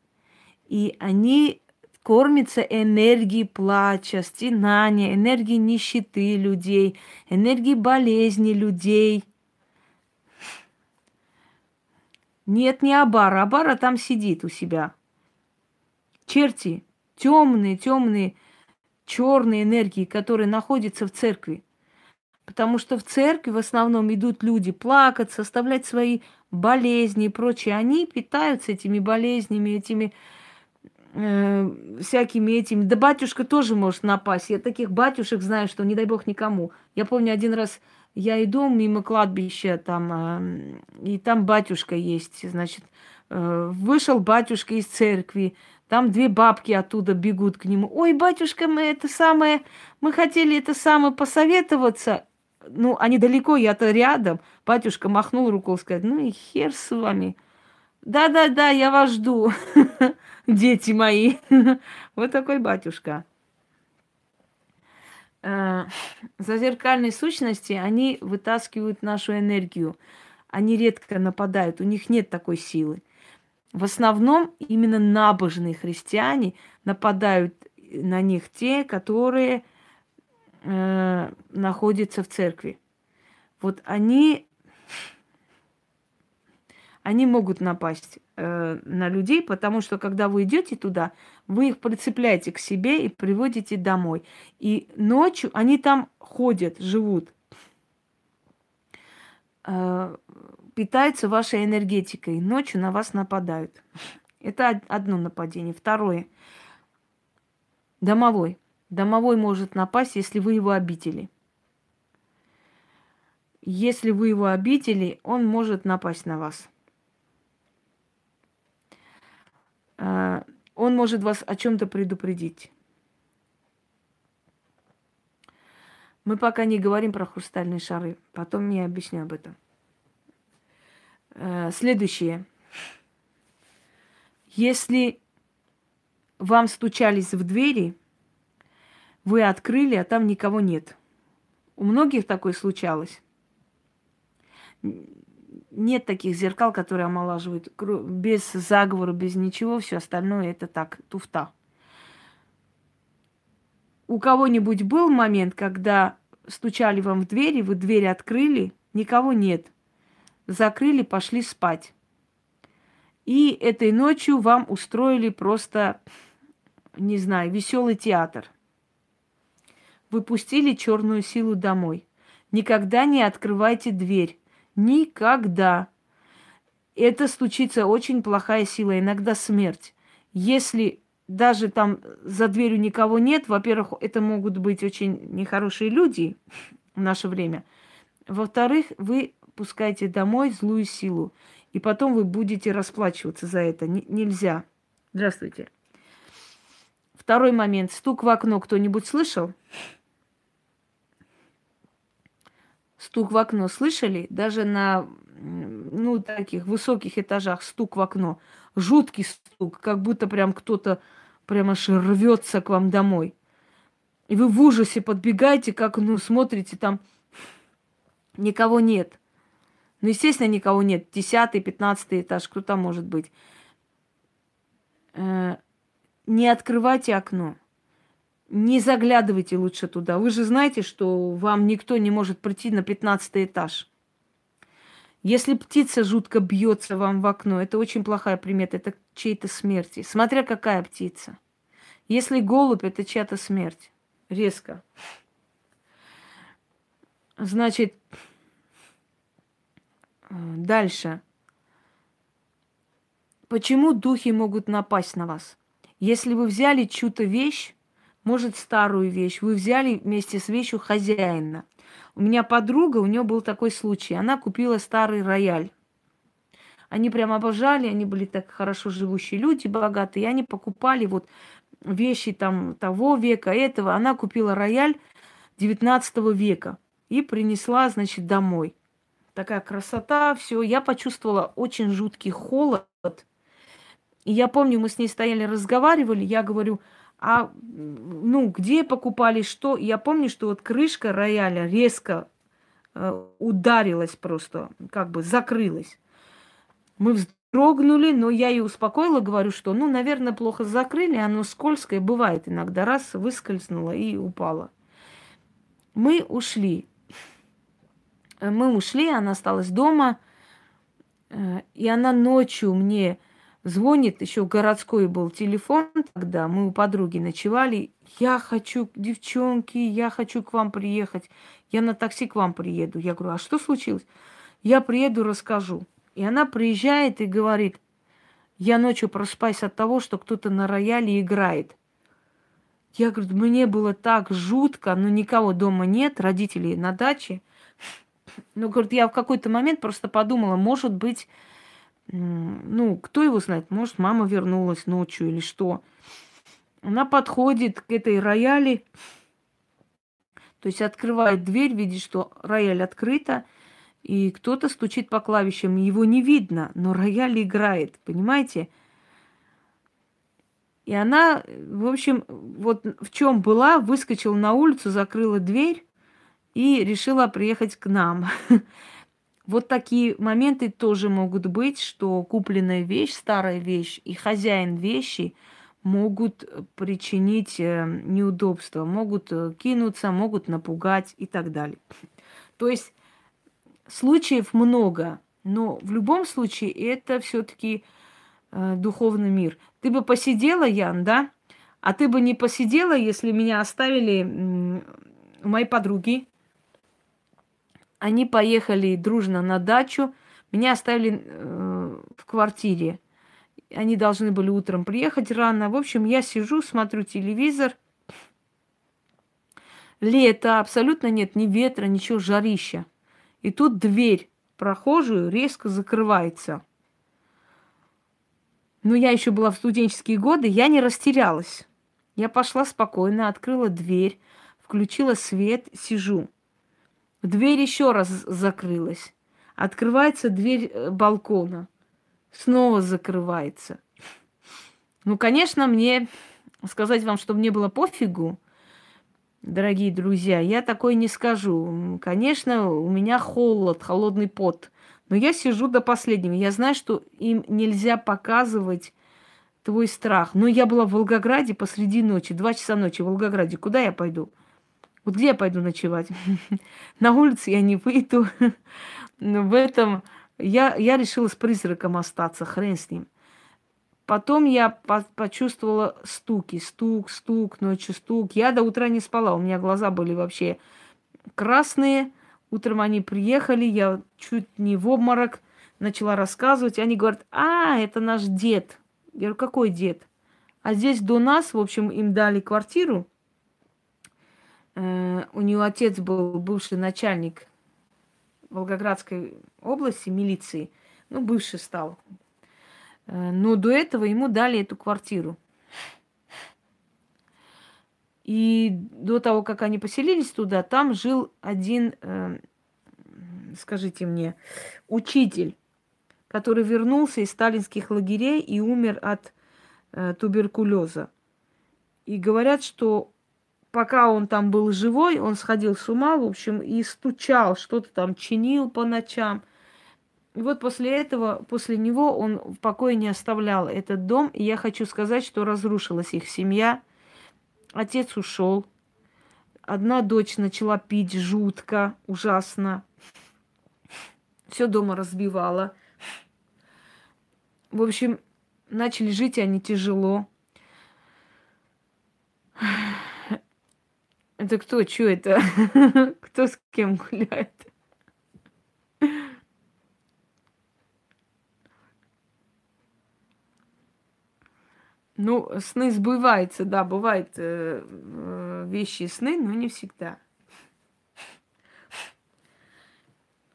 И они кормятся энергией плача, стенания, энергией нищеты людей, энергией болезни людей. Нет, не Абара. Абара там сидит у себя. Черти, темные, темные, черные энергии, которые находятся в церкви. Потому что в церкви в основном идут люди плакаться, оставлять свои болезни и прочее. Они питаются этими болезнями, этими э, всякими этими. Да батюшка тоже может напасть. Я таких батюшек знаю, что не дай бог никому. Я помню один раз я иду мимо кладбища там, э, и там батюшка есть, значит, э, вышел батюшка из церкви, там две бабки оттуда бегут к нему. Ой, батюшка, мы это самое, мы хотели это самое посоветоваться ну, они далеко, я-то рядом. Батюшка махнул рукой, сказал, ну и хер с вами. Да-да-да, я вас жду, дети мои. вот такой батюшка. Э, зазеркальные сущности, они вытаскивают нашу энергию. Они редко нападают, у них нет такой силы. В основном именно набожные христиане нападают на них те, которые э, находится в церкви. Вот они, они могут напасть э, на людей, потому что когда вы идете туда, вы их прицепляете к себе и приводите домой. И ночью они там ходят, живут, э, питаются вашей энергетикой, ночью на вас нападают. Это одно нападение. Второе. Домовой. Домовой может напасть, если вы его обидели. Если вы его обидели, он может напасть на вас. А, он может вас о чем-то предупредить. Мы пока не говорим про хрустальные шары. Потом я объясню об этом. Э, следующее. Если вам стучались в двери, вы открыли, а там никого нет. У многих такое случалось. Нет таких зеркал, которые омолаживают. Без заговора, без ничего, все остальное это так, туфта у кого-нибудь был момент, когда стучали вам в двери, вы дверь открыли, никого нет. Закрыли, пошли спать. И этой ночью вам устроили просто, не знаю, веселый театр. Вы пустили черную силу домой. Никогда не открывайте дверь. Никогда. Это стучится очень плохая сила, иногда смерть. Если даже там за дверью никого нет, во-первых, это могут быть очень нехорошие люди в наше время. Во-вторых, вы пускаете домой злую силу. И потом вы будете расплачиваться за это. Н- нельзя. Здравствуйте. Второй момент. Стук в окно кто-нибудь слышал? Стук в окно слышали? Даже на ну, таких высоких этажах стук в окно. Жуткий стук, как будто прям кто-то прямо аж рвется к вам домой. И вы в ужасе подбегаете, как, ну, смотрите, там никого нет. Ну, естественно, никого нет. Десятый, пятнадцатый этаж, кто там может быть? Э, не открывайте окно. Не заглядывайте лучше туда. Вы же знаете, что вам никто не может прийти на пятнадцатый этаж. Если птица жутко бьется вам в окно, это очень плохая примета, это чьей-то смерти. Смотря какая птица. Если голубь, это чья-то смерть. Резко. Значит, дальше. Почему духи могут напасть на вас? Если вы взяли чью-то вещь, может, старую вещь, вы взяли вместе с вещью хозяина – у меня подруга, у нее был такой случай. Она купила старый рояль. Они прям обожали, они были так хорошо живущие люди, богатые, и они покупали вот вещи там того века, этого. Она купила рояль 19 века и принесла, значит, домой. Такая красота, все. Я почувствовала очень жуткий холод. И я помню, мы с ней стояли, разговаривали, я говорю, а ну, где покупали, что. Я помню, что вот крышка рояля резко э, ударилась просто, как бы закрылась. Мы вздрогнули, но я ее успокоила, говорю, что, ну, наверное, плохо закрыли, оно скользкое, бывает иногда, раз выскользнуло и упало. Мы ушли. Мы ушли, она осталась дома, э, и она ночью мне Звонит, еще городской был телефон тогда, мы у подруги ночевали. Я хочу, девчонки, я хочу к вам приехать. Я на такси к вам приеду. Я говорю, а что случилось? Я приеду, расскажу. И она приезжает и говорит, я ночью проспаюсь от того, что кто-то на рояле играет. Я говорю, мне было так жутко, но никого дома нет, родителей на даче. Ну, говорит, я в какой-то момент просто подумала, может быть, ну, кто его знает, может, мама вернулась ночью или что. Она подходит к этой рояли, то есть открывает дверь, видит, что рояль открыта, и кто-то стучит по клавишам. Его не видно, но рояль играет, понимаете? И она, в общем, вот в чем была, выскочила на улицу, закрыла дверь и решила приехать к нам. Вот такие моменты тоже могут быть, что купленная вещь, старая вещь и хозяин вещи могут причинить э, неудобства, могут э, кинуться, могут напугать и так далее. То есть случаев много, но в любом случае это все-таки э, духовный мир. Ты бы посидела, Ян, да? А ты бы не посидела, если меня оставили мои подруги, они поехали дружно на дачу. Меня оставили э, в квартире. Они должны были утром приехать рано. В общем, я сижу, смотрю телевизор. Лето, абсолютно нет ни ветра, ничего, жарища. И тут дверь прохожую резко закрывается. Но я еще была в студенческие годы, я не растерялась. Я пошла спокойно, открыла дверь, включила свет, сижу. Дверь еще раз закрылась. Открывается дверь э, балкона. Снова закрывается. Ну, конечно, мне сказать вам, что мне было пофигу, дорогие друзья, я такой не скажу. Конечно, у меня холод, холодный пот. Но я сижу до последнего. Я знаю, что им нельзя показывать твой страх. Но я была в Волгограде посреди ночи, два часа ночи в Волгограде. Куда я пойду? Вот где я пойду ночевать? На улице я не выйду. В этом я, я решила с призраком остаться, хрен с ним. Потом я по почувствовала стуки, стук, стук, ночью стук. Я до утра не спала, у меня глаза были вообще красные. Утром они приехали, я чуть не в обморок начала рассказывать. Они говорят, а, это наш дед. Я говорю, какой дед? А здесь до нас, в общем, им дали квартиру. Э, у него отец был бывший начальник Волгоградской области милиции. Ну, бывший стал. Э, но до этого ему дали эту квартиру. И до того, как они поселились туда, там жил один, э, скажите мне, учитель, который вернулся из сталинских лагерей и умер от туберкулеза. И говорят, что пока он там был живой, он сходил с ума, в общем, и стучал, что-то там чинил по ночам – и вот после этого, после него он в покое не оставлял этот дом. И я хочу сказать, что разрушилась их семья. Отец ушел. Одна дочь начала пить жутко, ужасно. Все дома разбивала. В общем, начали жить они тяжело. Это кто? Что это? Кто с кем гуляет? Ну, сны сбываются, да, бывают э, э, вещи сны, но не всегда.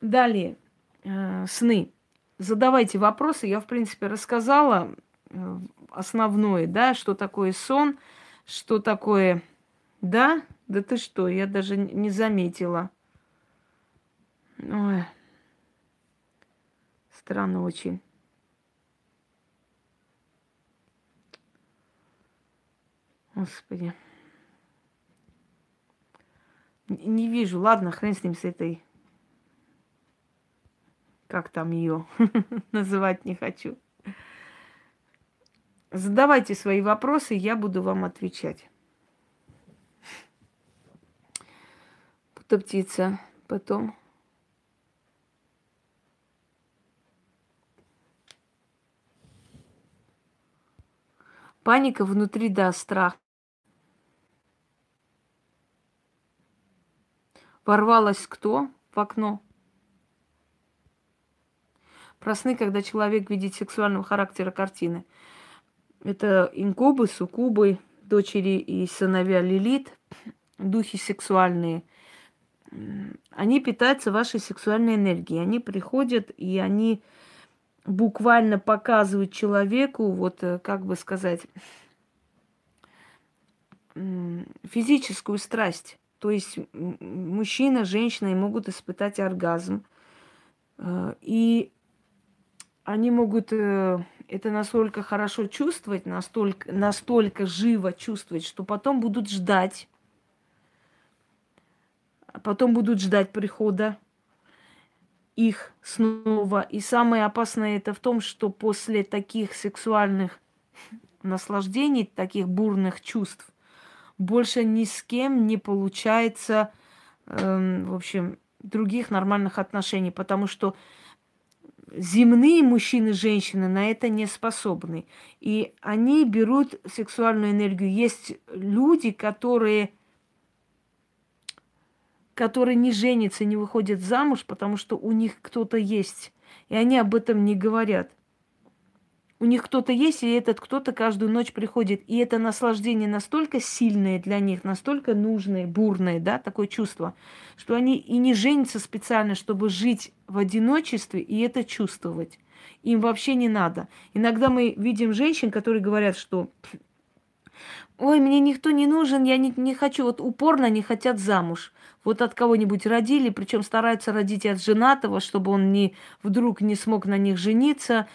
Далее, э, сны. Задавайте вопросы. Я, в принципе, рассказала э, основное, да, что такое сон, что такое... Да? Да ты что, я даже не заметила. Ой. Странно очень. Господи. Не вижу. Ладно, хрен с ним, с этой... Как там ее называть не хочу. Задавайте свои вопросы, я буду вам отвечать. Кто птица? Потом. Паника внутри, да, страх. Ворвалась кто в окно? Про сны, когда человек видит сексуального характера картины. Это инкубы, суккубы, дочери и сыновья Лилит, духи сексуальные. Они питаются вашей сексуальной энергией. Они приходят и они буквально показывают человеку, вот э, как бы сказать, физическую страсть. То есть мужчина, женщина могут испытать оргазм. Э, и они могут э, это настолько хорошо чувствовать, настолько, настолько живо чувствовать, что потом будут ждать. А потом будут ждать прихода их снова. И самое опасное это в том, что после таких сексуальных наслаждений, таких бурных чувств, больше ни с кем не получается, э, в общем, других нормальных отношений, потому что земные мужчины женщины на это не способны. И они берут сексуальную энергию. Есть люди, которые, которые не женятся, не выходят замуж, потому что у них кто-то есть. И они об этом не говорят. У них кто-то есть, и этот кто-то каждую ночь приходит. И это наслаждение настолько сильное для них, настолько нужное, бурное, да, такое чувство, что они и не женятся специально, чтобы жить в одиночестве и это чувствовать. Им вообще не надо. Иногда мы видим женщин, которые говорят, что Ой, мне никто не нужен, я не, не хочу, вот упорно не хотят замуж. Вот от кого-нибудь родили, причем стараются родить от женатого, чтобы он не, вдруг не смог на них жениться,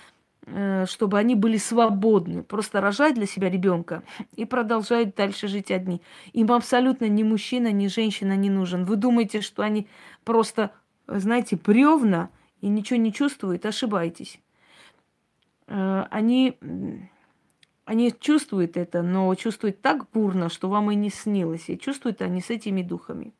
э, чтобы они были свободны. Просто рожать для себя ребенка и продолжают дальше жить одни. Им абсолютно ни мужчина, ни женщина не нужен. Вы думаете, что они просто, знаете, бревна и ничего не чувствуют? Ошибаетесь. Э, они они чувствуют это, но чувствуют так бурно, что вам и не снилось. И чувствуют они с этими духами.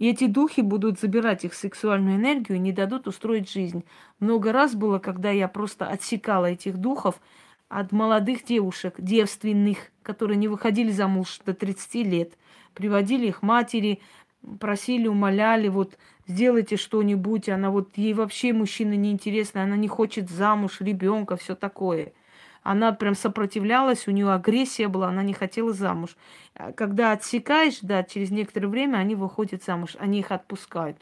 И эти духи будут забирать их сексуальную энергию и не дадут устроить жизнь. Много раз было, когда я просто отсекала этих духов от молодых девушек, девственных, которые не выходили замуж до 30 лет. Приводили их матери, просили, умоляли, вот сделайте что-нибудь. Она вот, ей вообще мужчина не интересно, она не хочет замуж, ребенка, все такое. Она прям сопротивлялась, у нее агрессия была, она не хотела замуж. А когда отсекаешь, да, через некоторое время они выходят замуж, они их отпускают.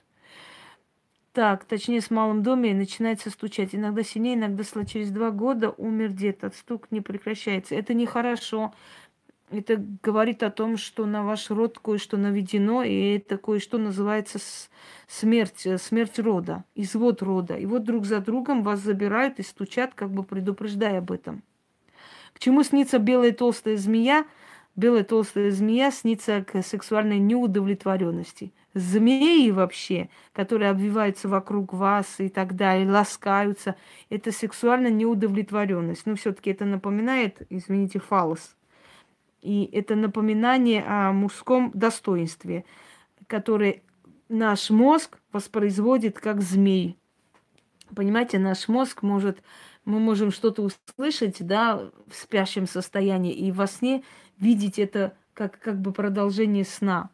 Так, точнее, с малым доме начинается стучать. Иногда сильнее, иногда слабо. Через два года умер дед, от стук не прекращается. Это нехорошо. Это говорит о том, что на ваш род кое-что наведено, и это кое-что называется смерть, э, смерть рода, извод рода. И вот друг за другом вас забирают и стучат, как бы предупреждая об этом. К чему снится белая толстая змея? Белая толстая змея снится к сексуальной неудовлетворенности. Змеи вообще, которые обвиваются вокруг вас и так далее, ласкаются, это сексуальная неудовлетворенность. Но все-таки это напоминает, извините, фалос. И это напоминание о мужском достоинстве, которое наш мозг воспроизводит как змей. Понимаете, наш мозг может мы можем что-то услышать, да, в спящем состоянии, и во сне видеть это как, как бы продолжение сна.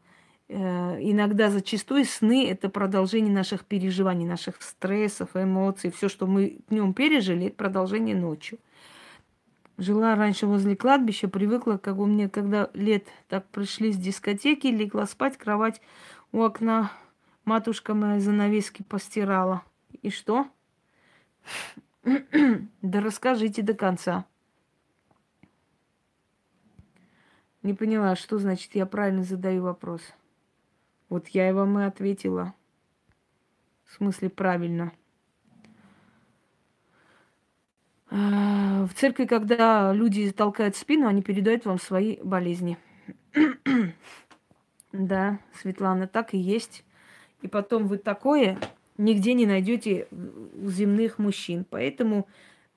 Э, иногда зачастую сны это продолжение наших переживаний, наших стрессов, эмоций, все, что мы днем пережили, это продолжение ночью. Жила раньше возле кладбища, привыкла, как у меня, когда лет так пришли с дискотеки, легла спать, кровать у окна, матушка моя занавески постирала. И что? Да расскажите до конца. Не поняла, что значит я правильно задаю вопрос. Вот я и вам и ответила. В смысле правильно. А, в церкви, когда люди толкают спину, они передают вам свои болезни. да, Светлана, так и есть. И потом вы такое нигде не найдете у земных мужчин. Поэтому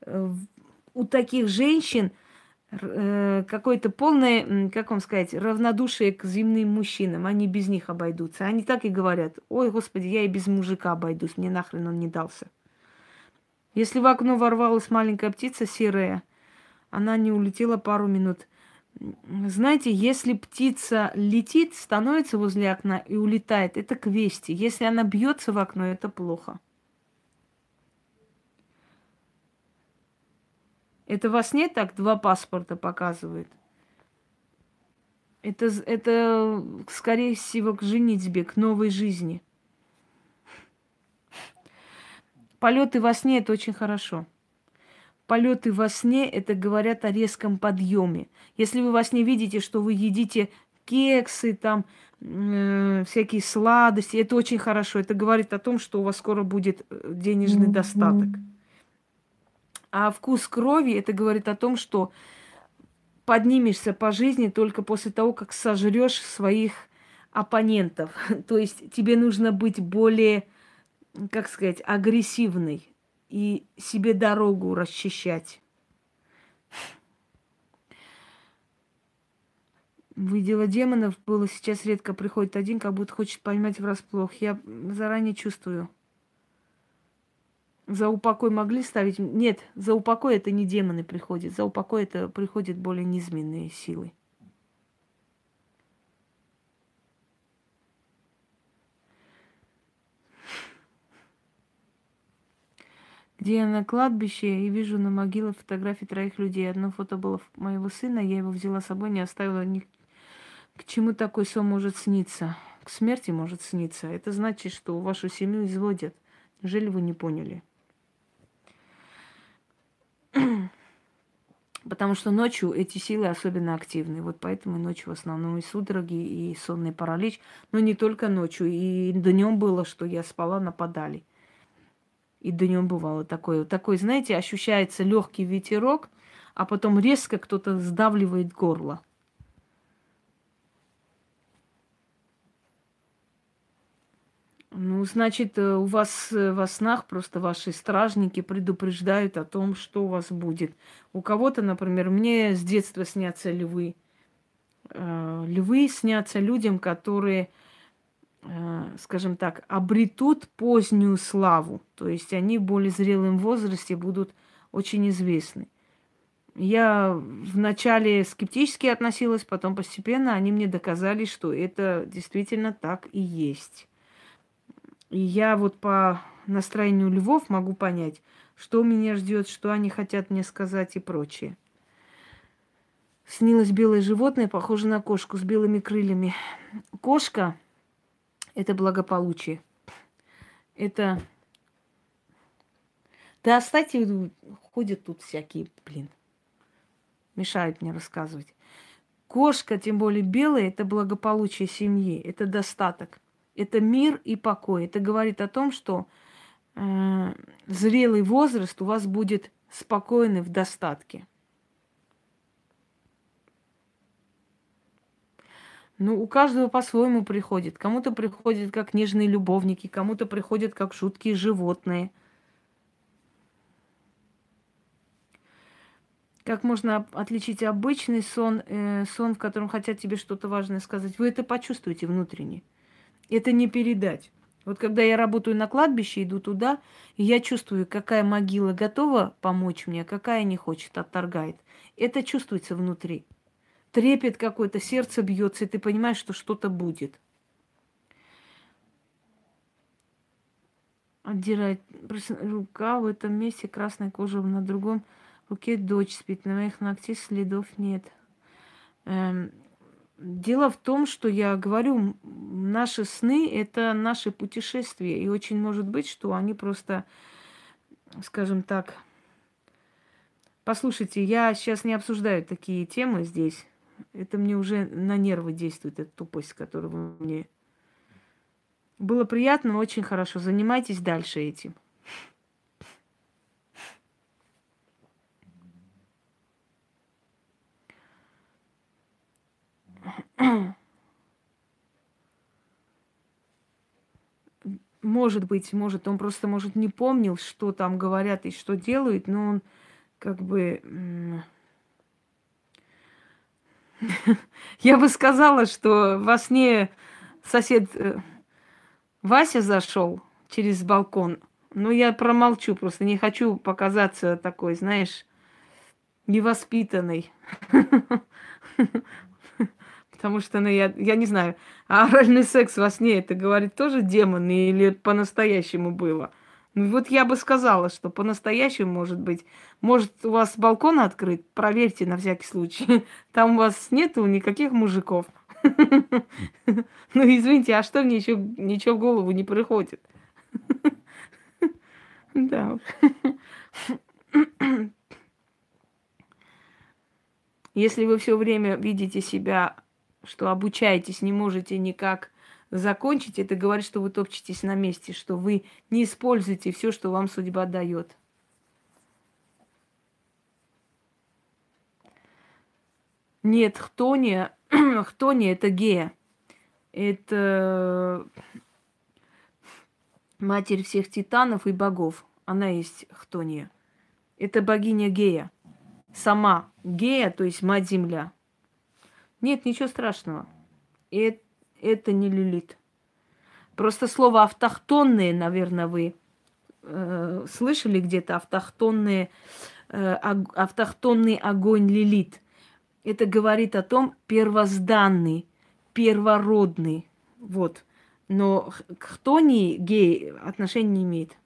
э, у таких женщин э, какое-то полное, как вам сказать, равнодушие к земным мужчинам. Они без них обойдутся. Они так и говорят, ой, господи, я и без мужика обойдусь, мне нахрен он не дался. Если в окно ворвалась маленькая птица серая, она не улетела пару минут. Знаете, если птица летит, становится возле окна и улетает, это к вести. Если она бьется в окно, это плохо. Это во сне так два паспорта показывают. Это, это скорее всего, к женитьбе, к новой жизни. Полеты во сне это очень хорошо полеты во сне это говорят о резком подъеме. Если вы во сне видите, что вы едите кексы, там э, всякие сладости, это очень хорошо. Это говорит о том, что у вас скоро будет э, денежный mm-hmm. достаток. А вкус крови это говорит о том, что поднимешься по жизни только после того, как сожрешь своих оппонентов. То есть тебе нужно быть более, как сказать, агрессивной и себе дорогу расчищать. Видела демонов, было сейчас редко приходит один, как будто хочет поймать врасплох. Я заранее чувствую. За упокой могли ставить? Нет, за упокой это не демоны приходят. За упокой это приходят более низменные силы. Где я на кладбище и вижу на могиле фотографии троих людей. Одно фото было моего сына, я его взяла с собой, не оставила ни к чему такой сон может сниться. К смерти может сниться. Это значит, что вашу семью изводят. Неужели вы не поняли? Потому что ночью эти силы особенно активны. Вот поэтому ночью в основном и судороги, и сонный паралич. Но не только ночью. И днем было, что я спала, нападали. И днем бывало такое. Такой, знаете, ощущается легкий ветерок, а потом резко кто-то сдавливает горло. Ну, значит, э, у вас э, во снах просто ваши стражники предупреждают о том, что у вас будет. У кого-то, например, мне с детства снятся львы. Э, львы снятся людям, которые, скажем так, обретут позднюю славу. То есть они в более зрелом возрасте будут очень известны. Я вначале скептически относилась, потом постепенно они мне доказали, что это действительно так и есть. И я вот по настроению львов могу понять, что меня ждет, что они хотят мне сказать и прочее. Снилось белое животное, похоже на кошку с белыми крыльями. Кошка – это благополучие. Это... Да, кстати, ходят тут всякие, блин, мешают мне рассказывать. Кошка, тем более белая, это благополучие семьи, это достаток – это мир и покой. Это говорит о том, что э, зрелый возраст у вас будет спокойный в достатке. Ну, у каждого по-своему приходит. Кому-то приходит как нежные любовники, кому-то приходят как жуткие животные. Как можно отличить обычный сон, э, сон, в котором хотят тебе что-то важное сказать? Вы это почувствуете внутренне. Это не передать. Вот когда я работаю на кладбище, иду туда, и я чувствую, какая могила готова помочь мне, какая не хочет, отторгает. Это чувствуется внутри. Трепет какой-то, сердце бьется, и ты понимаешь, что что-то будет. Отдирать рука в этом месте, красная кожа на другом руке дочь спит, на моих ногтях следов нет. Эм, Дело в том, что я говорю, наши сны – это наши путешествия. И очень может быть, что они просто, скажем так... Послушайте, я сейчас не обсуждаю такие темы здесь. Это мне уже на нервы действует, эта тупость, которую вы мне... Было приятно, очень хорошо. Занимайтесь дальше этим. Может быть, может, он просто, может, не помнил, что там говорят и что делают, но он как бы... Я бы сказала, что во сне сосед э, Вася зашел через балкон. Но я промолчу, просто не хочу показаться такой, знаешь, невоспитанной. Потому что, ну, я, я не знаю, а оральный секс во сне, это говорит тоже демон или по-настоящему было? Ну, вот я бы сказала, что по-настоящему может быть. Может, у вас балкон открыт? Проверьте на всякий случай. Там у вас нету никаких мужиков. Ну, извините, а что мне еще ничего в голову не приходит? Да. Если вы все время видите себя что обучаетесь, не можете никак закончить, это говорит, что вы топчетесь на месте, что вы не используете все, что вам судьба дает. Нет, хтония, хтония это гея. Это матерь всех титанов и богов. Она есть хтония. Это богиня Гея. Сама Гея, то есть мать Земля. Нет, ничего страшного. И это не лилит. Просто слово автохтонные, наверное, вы э, слышали где-то автохтонные, э, автохтонный огонь лилит. Это говорит о том первозданный, первородный. Вот. Но к хтонии гей отношения не имеет.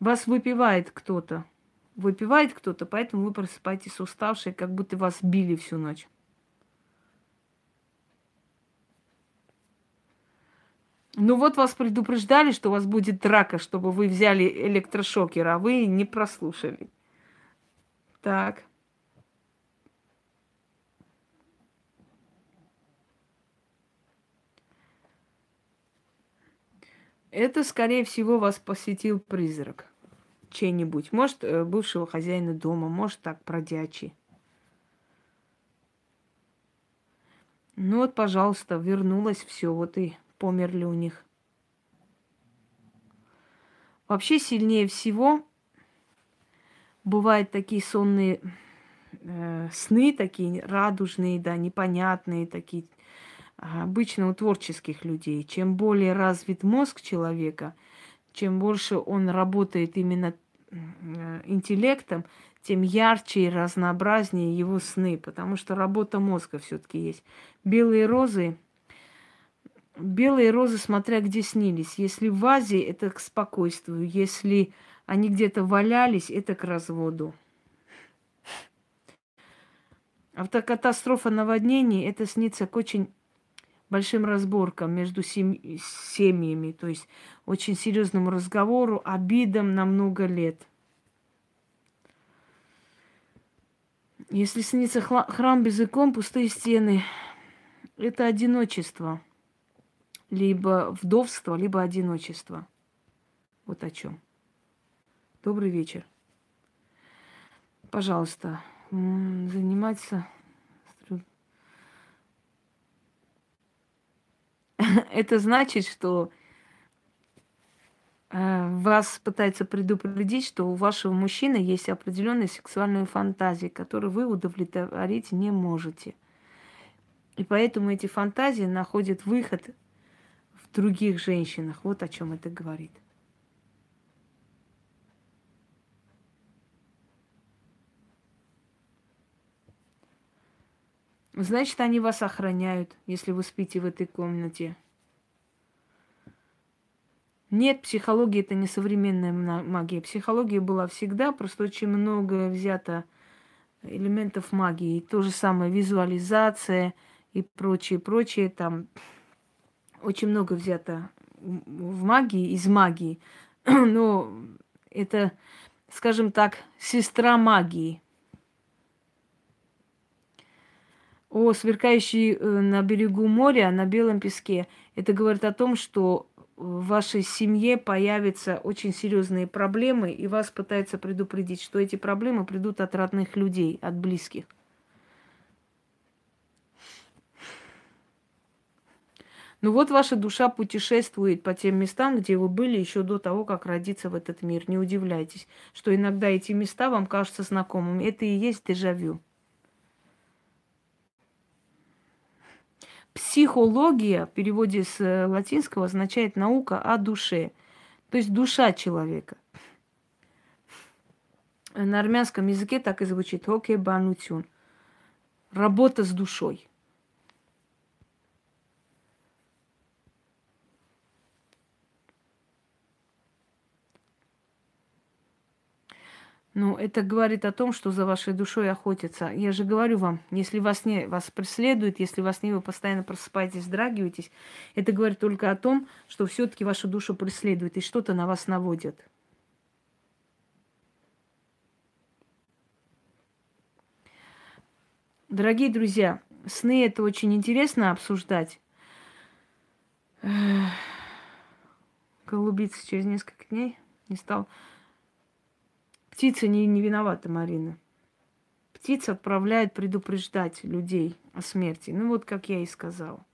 Вас выпивает кто-то. Выпивает кто-то, поэтому вы просыпаетесь уставшие, как будто вас били всю ночь. Ну вот вас предупреждали, что у вас будет драка, чтобы вы взяли электрошокер, а вы не прослушали. Так. Это, скорее всего, вас посетил призрак чей-нибудь. Может, э, бывшего хозяина дома, может, так, бродячий. Ну вот, пожалуйста, вернулось все, вот и померли у них. Вообще сильнее всего бывают такие сонные э, сны, такие радужные, да, непонятные, такие обычно у творческих людей. Чем более развит мозг человека, чем больше он работает именно интеллектом, тем ярче и разнообразнее его сны, потому что работа мозга все-таки есть. Белые розы, белые розы, смотря где снились. Если в вазе, это к спокойствию. Если они где-то валялись, это к разводу. Автокатастрофа наводнений, это снится к очень большим разборкам между семьями, то есть очень серьезному разговору, обидам на много лет. Если снится храм без икон, пустые стены, это одиночество. Либо вдовство, либо одиночество. Вот о чем. Добрый вечер. Пожалуйста, заниматься это значит, что э, вас пытаются предупредить, что у вашего мужчины есть определенные сексуальные фантазии, которые вы удовлетворить не можете. И поэтому эти фантазии находят выход в других женщинах. Вот о чем это говорит. Значит, они вас охраняют, если вы спите в этой комнате. Нет, психология это не современная магия. Психология была всегда, просто очень много взято элементов магии. То же самое визуализация и прочее, прочее. Там очень много взято в магии, из магии. Но это, скажем так, сестра магии. О сверкающей э, на берегу моря, на белом песке. Это говорит о том, что в вашей семье появятся очень серьезные проблемы, и вас пытаются предупредить, что эти проблемы придут от родных людей, от близких. Ну вот ваша душа путешествует по тем местам, где вы были еще до того, как родиться в этот мир. Не удивляйтесь, что иногда эти места вам кажутся знакомыми. Это и есть дежавю. Психология в переводе с э, латинского означает наука о душе, то есть душа человека. На армянском языке так и звучит «Хоке банутюн» – работа с душой – Ну, это говорит о том, что за вашей душой охотятся. Я же говорю вам, если вас не вас преследуют, если вас не вы постоянно просыпаетесь, драгиваетесь, это говорит только о том, что все-таки вашу душу преследуют и что-то на вас наводят. Дорогие друзья, сны это очень интересно обсуждать. Голубица через несколько дней не стал. Птица не, не виновата, Марина. Птица отправляет предупреждать людей о смерти. Ну вот, как я и сказала.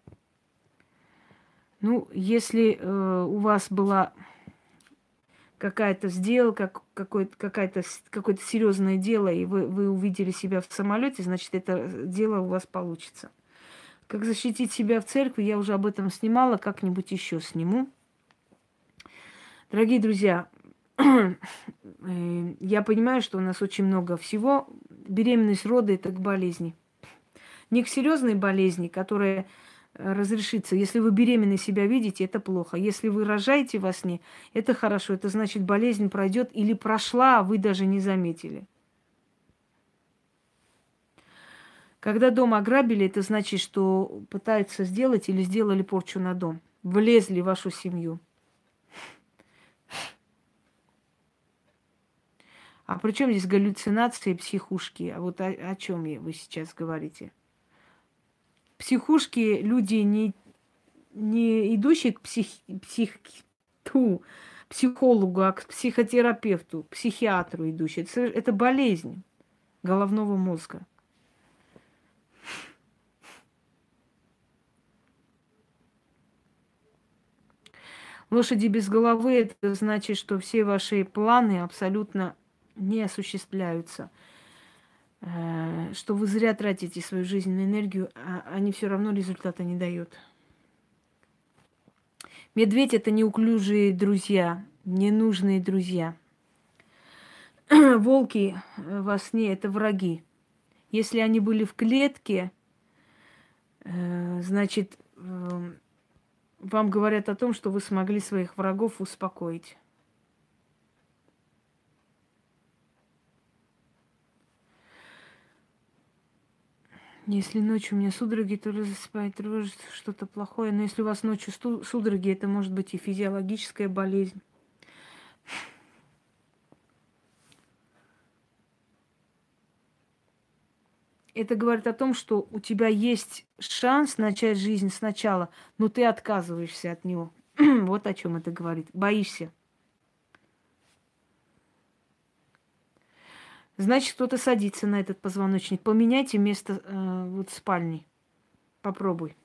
Ну, если э, у вас была какая-то сделка, какое-то, какое-то, какое-то серьезное дело, и вы, вы увидели себя в самолете, значит, это дело у вас получится. Как защитить себя в церкви, я уже об этом снимала, как-нибудь еще сниму. Дорогие друзья, я понимаю, что у нас очень много всего. Беременность, роды – это к болезни. Не к серьезной болезни, которая э, разрешится. Если вы беременны себя видите, это плохо. Если вы рожаете во сне, это хорошо. Это значит, болезнь пройдет или прошла, а вы даже не заметили. Когда дом ограбили, это значит, что пытаются сделать или сделали порчу на дом. влезли в вашу семью. А при чем здесь галлюцинации, психушки? А вот о, о чем вы сейчас говорите? Психушки люди не, не идущие к псих, псих, ту, психологу, а к психотерапевту, психиатру идущие. Это, это болезнь головного мозга. Лошади без головы – это значит, что все ваши планы абсолютно не осуществляются. Э, что вы зря тратите свою жизненную энергию, а они все равно результата не дают. Медведь это неуклюжие друзья, ненужные друзья. Волки э, во сне это враги. Если они были в клетке, э, значит, вам говорят о том, что вы смогли своих врагов успокоить. Если ночью у меня судороги, то засыпает тревожит что-то плохое. Но если у вас ночью судороги, это может быть и физиологическая болезнь. это говорит о том, что у тебя есть шанс начать жизнь сначала, но ты отказываешься от него. вот о чем это говорит. Боишься. Значит, кто-то садится на этот позвоночник. Поменяйте место э, вот спальни. Попробуй.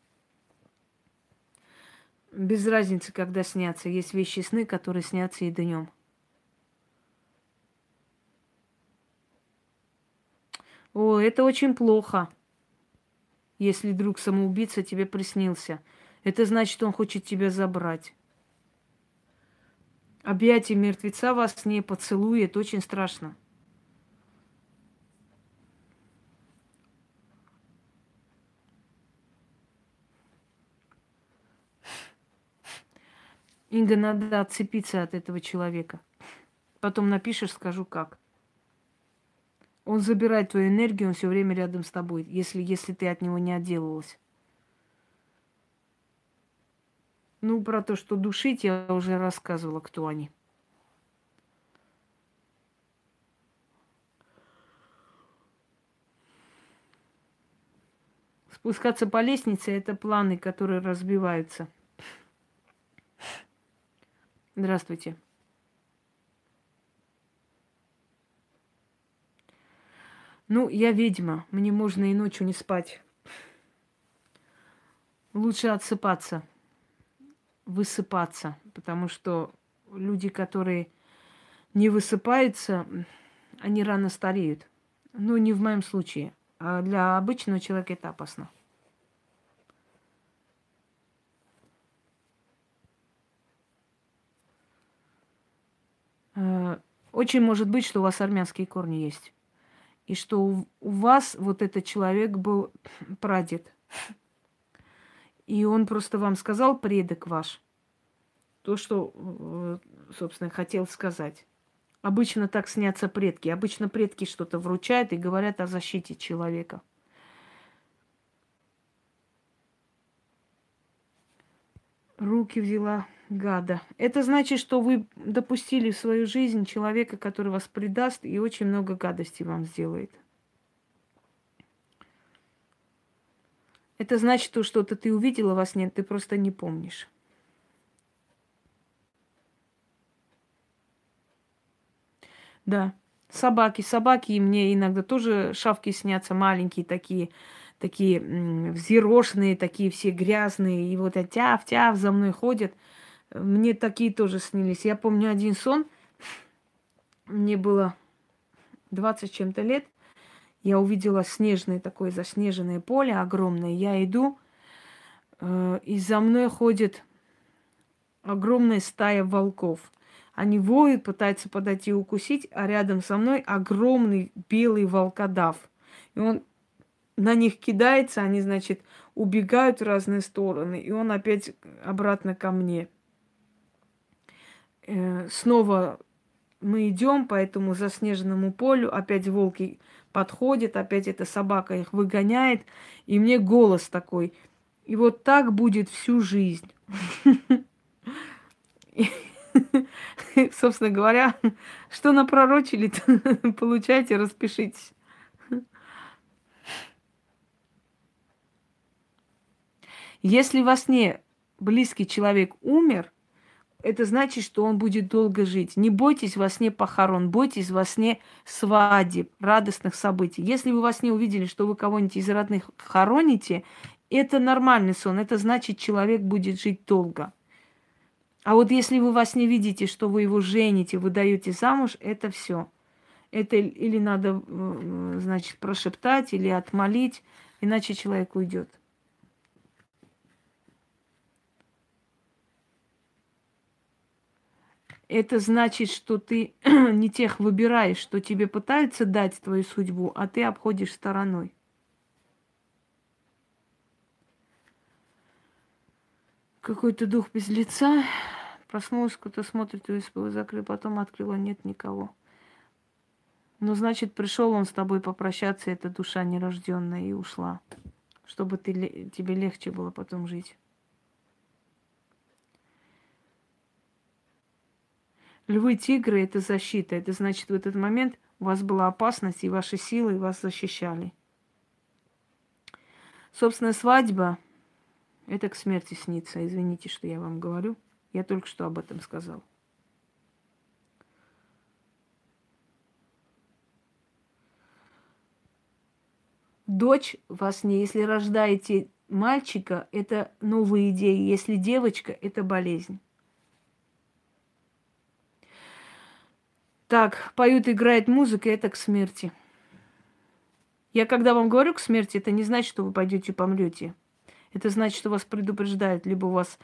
Без разницы, когда снятся. Есть вещи сны, которые снятся и днем. О, это очень плохо, если друг самоубийца тебе приснился. Это значит, он хочет тебя забрать. Объятие мертвеца вас с ней поцелует, очень страшно. Инга, надо отцепиться от этого человека. Потом напишешь, скажу как. Он забирает твою энергию, он все время рядом с тобой, если, если ты от него не отделалась. Ну, про то, что душить, я уже рассказывала, кто они. Спускаться по лестнице – это планы, которые разбиваются. Здравствуйте. Ну, я ведьма, мне можно и ночью не спать. Лучше отсыпаться, высыпаться, потому что люди, которые не высыпаются, они рано стареют. Ну, не в моем случае. А для обычного человека это опасно. Э, очень может быть, что у вас армянские корни есть и что у, вас вот этот человек был прадед. И он просто вам сказал, предок ваш, то, что, э, собственно, хотел сказать. Обычно так снятся предки. Обычно предки что-то вручают и говорят о защите человека. Руки взяла гада. Это значит, что вы допустили в свою жизнь человека, который вас предаст и очень много гадостей вам сделает. Это значит, что что-то ты увидела, вас нет, ты просто не помнишь. Да, собаки, собаки, и мне иногда тоже шавки снятся маленькие такие, такие взъерошенные, такие все грязные, и вот тяв-тяв за мной ходят – мне такие тоже снились. Я помню один сон. Мне было 20 чем-то лет. Я увидела снежное такое заснеженное поле огромное. Я иду, э, и за мной ходит огромная стая волков. Они воют, пытаются подойти и укусить, а рядом со мной огромный белый волкодав. И он на них кидается, они, значит, убегают в разные стороны, и он опять обратно ко мне. Э, снова мы идем по этому заснеженному полю, опять волки подходят, опять эта собака их выгоняет, и мне голос такой. И вот так будет всю жизнь. Собственно говоря, что напророчили, получайте, распишитесь. Если во сне близкий человек умер, это значит, что он будет долго жить. Не бойтесь во сне похорон, бойтесь во сне свадеб, радостных событий. Если вы во сне увидели, что вы кого-нибудь из родных хороните, это нормальный сон. Это значит, человек будет жить долго. А вот если вы во сне видите, что вы его жените, вы даете замуж, это все. Это или надо, значит, прошептать, или отмолить, иначе человек уйдет. Это значит, что ты не тех выбираешь, что тебе пытаются дать твою судьбу, а ты обходишь стороной. Какой-то дух без лица. Проснулась, кто-то смотрит, УСБ закрыл, потом открыла, нет никого. Ну, значит, пришел он с тобой попрощаться, эта душа нерожденная, и ушла. Чтобы ты, тебе легче было потом жить. Львы, тигры – это защита. Это значит, в этот момент у вас была опасность, и ваши силы вас защищали. Собственно, свадьба – это к смерти снится. Извините, что я вам говорю. Я только что об этом сказал. Дочь вас не, если рождаете мальчика, это новые идеи. Если девочка, это болезнь. Так, поют, играет музыка, это к смерти. Я когда вам говорю к смерти, это не значит, что вы пойдете помрете. Это значит, что вас предупреждают, либо у вас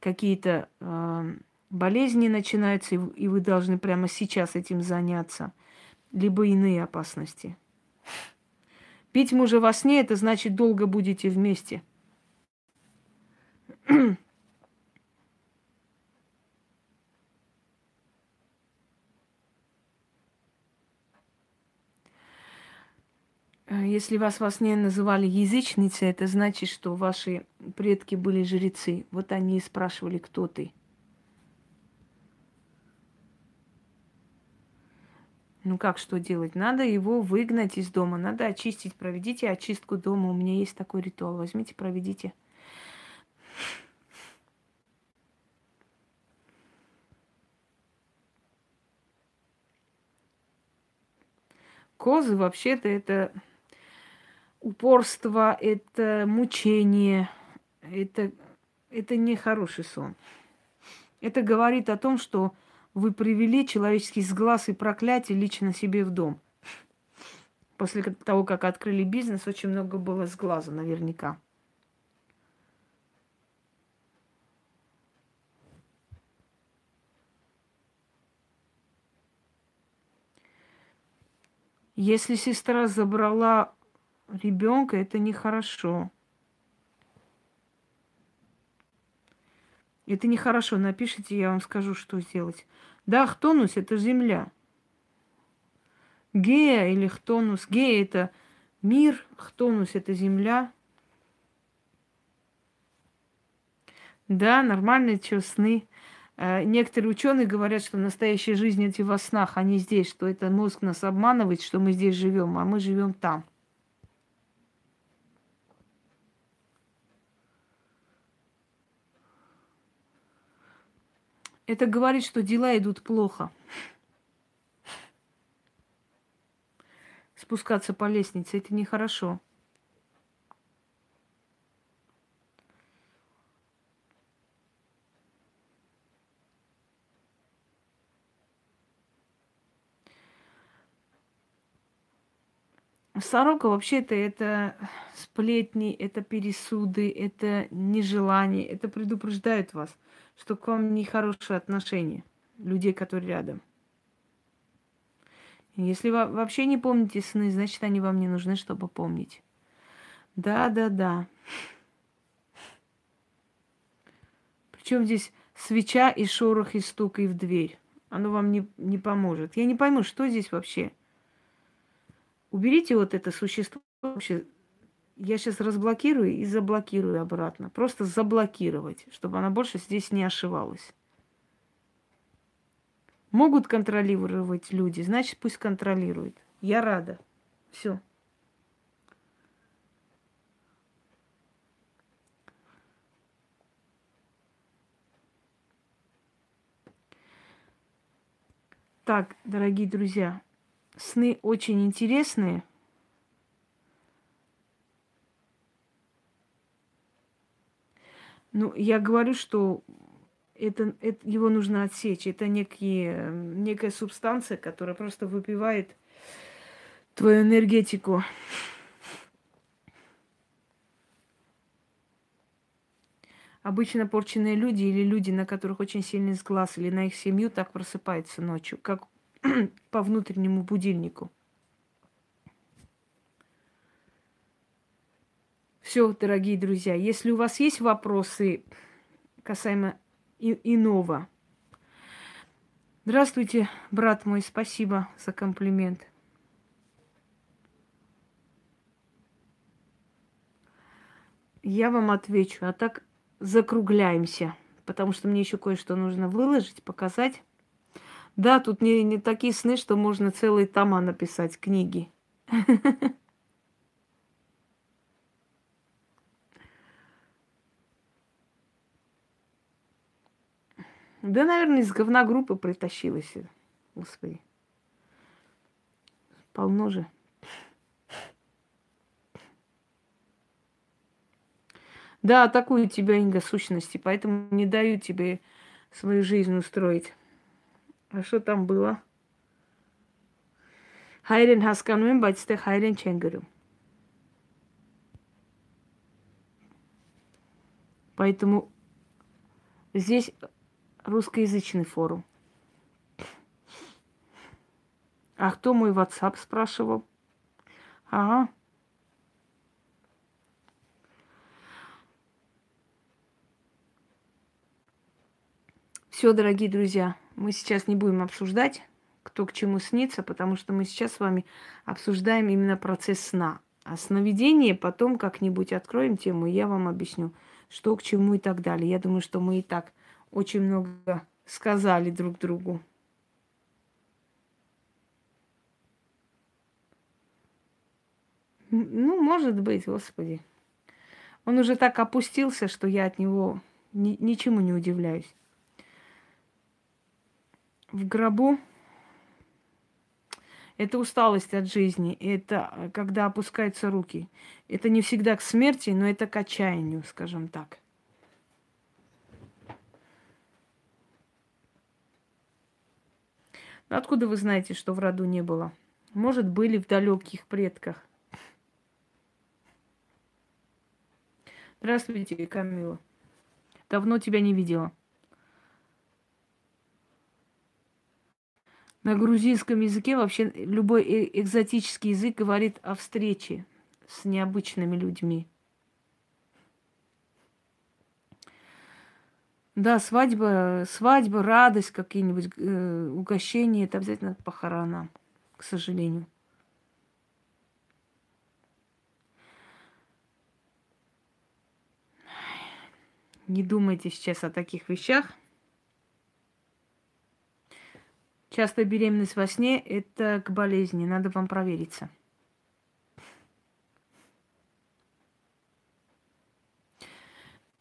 какие-то э, болезни начинаются, и, и вы должны прямо сейчас этим заняться, либо иные опасности. Пить мужа во сне, это значит, долго будете вместе. Если вас во сне называли язычницей, это значит, что ваши предки были жрецы. Вот они и спрашивали, кто ты. Ну как, что делать? Надо его выгнать из дома, надо очистить. Проведите очистку дома. У меня есть такой ритуал. Возьмите, проведите. Козы вообще-то это упорство, это мучение, это, это не хороший сон. Это говорит о том, что вы привели человеческий сглаз и проклятие лично себе в дом. После того, как открыли бизнес, очень много было сглаза наверняка. Если сестра забрала ребенка это нехорошо. Это нехорошо. Напишите, я вам скажу, что сделать. Да, Хтонус – это земля. Гея или Хтонус. Гея – это мир, Хтонус – это земля. Да, нормальные что, сны. Э, некоторые ученые говорят, что настоящая жизнь эти во снах, они здесь, что это мозг нас обманывает, что мы здесь живем, а мы живем там. Это говорит, что дела идут плохо. Спускаться по лестнице это нехорошо. Сорока вообще-то это сплетни, это пересуды, это нежелание, это предупреждают вас – что к вам нехорошее отношение людей, которые рядом. Если вы вообще не помните сны, значит, они вам не нужны, чтобы помнить. Да, да, да. Причем здесь свеча и шорох и стук и в дверь. Оно вам не, не поможет. Я не пойму, что здесь вообще. Уберите вот это существо вообще Я сейчас разблокирую и заблокирую обратно. Просто заблокировать, чтобы она больше здесь не ошивалась. Могут контролировать люди, значит, пусть контролируют. Я рада. Все. Так, дорогие друзья, сны очень интересные. Ну, я говорю, что это, это, его нужно отсечь. Это некие, некая субстанция, которая просто выпивает твою энергетику. Обычно порченные люди или люди, на которых очень сильный сглаз, или на их семью, так просыпаются ночью, как по внутреннему будильнику. Все, дорогие друзья, если у вас есть вопросы касаемо и- иного. Здравствуйте, брат мой, спасибо за комплимент. Я вам отвечу, а так закругляемся, потому что мне еще кое-что нужно выложить, показать. Да, тут не, не такие сны, что можно целые тома написать, книги. Да, наверное, из говна группы притащилась. Господи. Полно же. Да, атакую тебя, Инга, сущности, поэтому не даю тебе свою жизнь устроить. А что там было? Хайрен хаскануем, батисте хайрен ченгерю. Поэтому здесь русскоязычный форум. А кто мой WhatsApp спрашивал? Ага. Все, дорогие друзья, мы сейчас не будем обсуждать, кто к чему снится, потому что мы сейчас с вами обсуждаем именно процесс сна. А сновидение потом как-нибудь откроем тему, и я вам объясню, что к чему и так далее. Я думаю, что мы и так очень много сказали друг другу. Ну, может быть, Господи. Он уже так опустился, что я от него ни, ничему не удивляюсь. В гробу это усталость от жизни, это когда опускаются руки. Это не всегда к смерти, но это к отчаянию, скажем так. Откуда вы знаете, что в роду не было? Может, были в далеких предках. Здравствуйте, Камила. Давно тебя не видела. На грузинском языке вообще любой э, экзотический язык говорит о встрече с необычными людьми. Да, свадьба, свадьба, радость, какие-нибудь э, угощения, это обязательно к похоронам, к сожалению. Не думайте сейчас о таких вещах. Частая беременность во сне – это к болезни, надо вам провериться.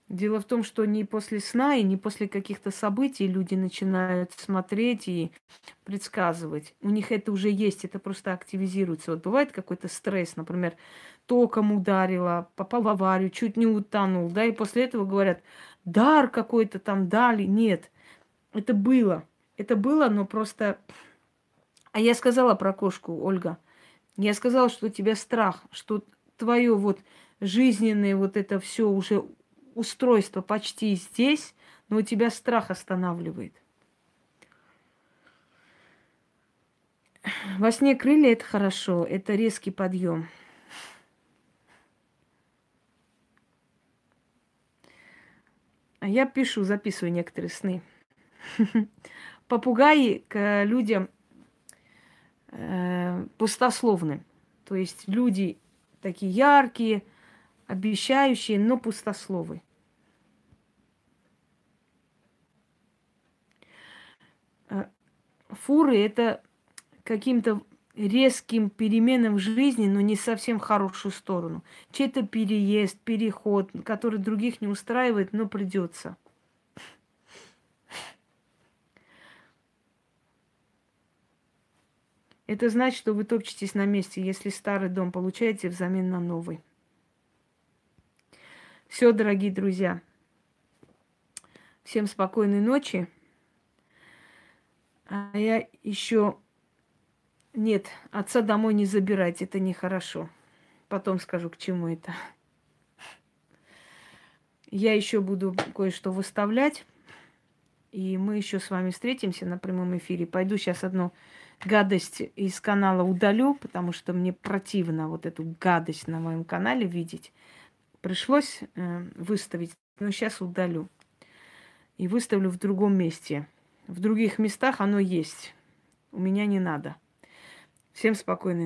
Дело в том, что не после сна и не после каких-то событий люди начинают смотреть и предсказывать. У них это уже есть, это просто активизируется. Вот бывает какой-то стресс, например, током ударило, попал в аварию, чуть не утонул, да, и после этого говорят, дар какой-то там дали. Нет, это было. Это было, но просто... А я сказала про кошку, Ольга. Я сказала, что у тебя страх, что твое вот жизненное вот это все уже устройство почти здесь, но у тебя страх останавливает. Во сне крылья это хорошо, это резкий подъем. А я пишу, записываю некоторые сны. Попугаи к людям э, пустословны. То есть люди такие яркие, обещающие, но пустословы. Э, фуры это каким-то резким переменам в жизни, но не совсем в хорошую сторону. Чей-то переезд, переход, который других не устраивает, но придется. Это значит, что вы топчетесь на месте, если старый дом получаете взамен на новый. Все, дорогие друзья. Всем спокойной ночи. А я еще... Нет, отца домой не забирать, это нехорошо. Потом скажу, к чему это. Я еще буду кое-что выставлять. И мы еще с вами встретимся на прямом эфире. Пойду сейчас одну гадость из канала удалю, потому что мне противно вот эту гадость на моем канале видеть. Пришлось э, выставить, но сейчас удалю. И выставлю в другом месте. В других местах оно есть. У меня не надо. Всем спокойной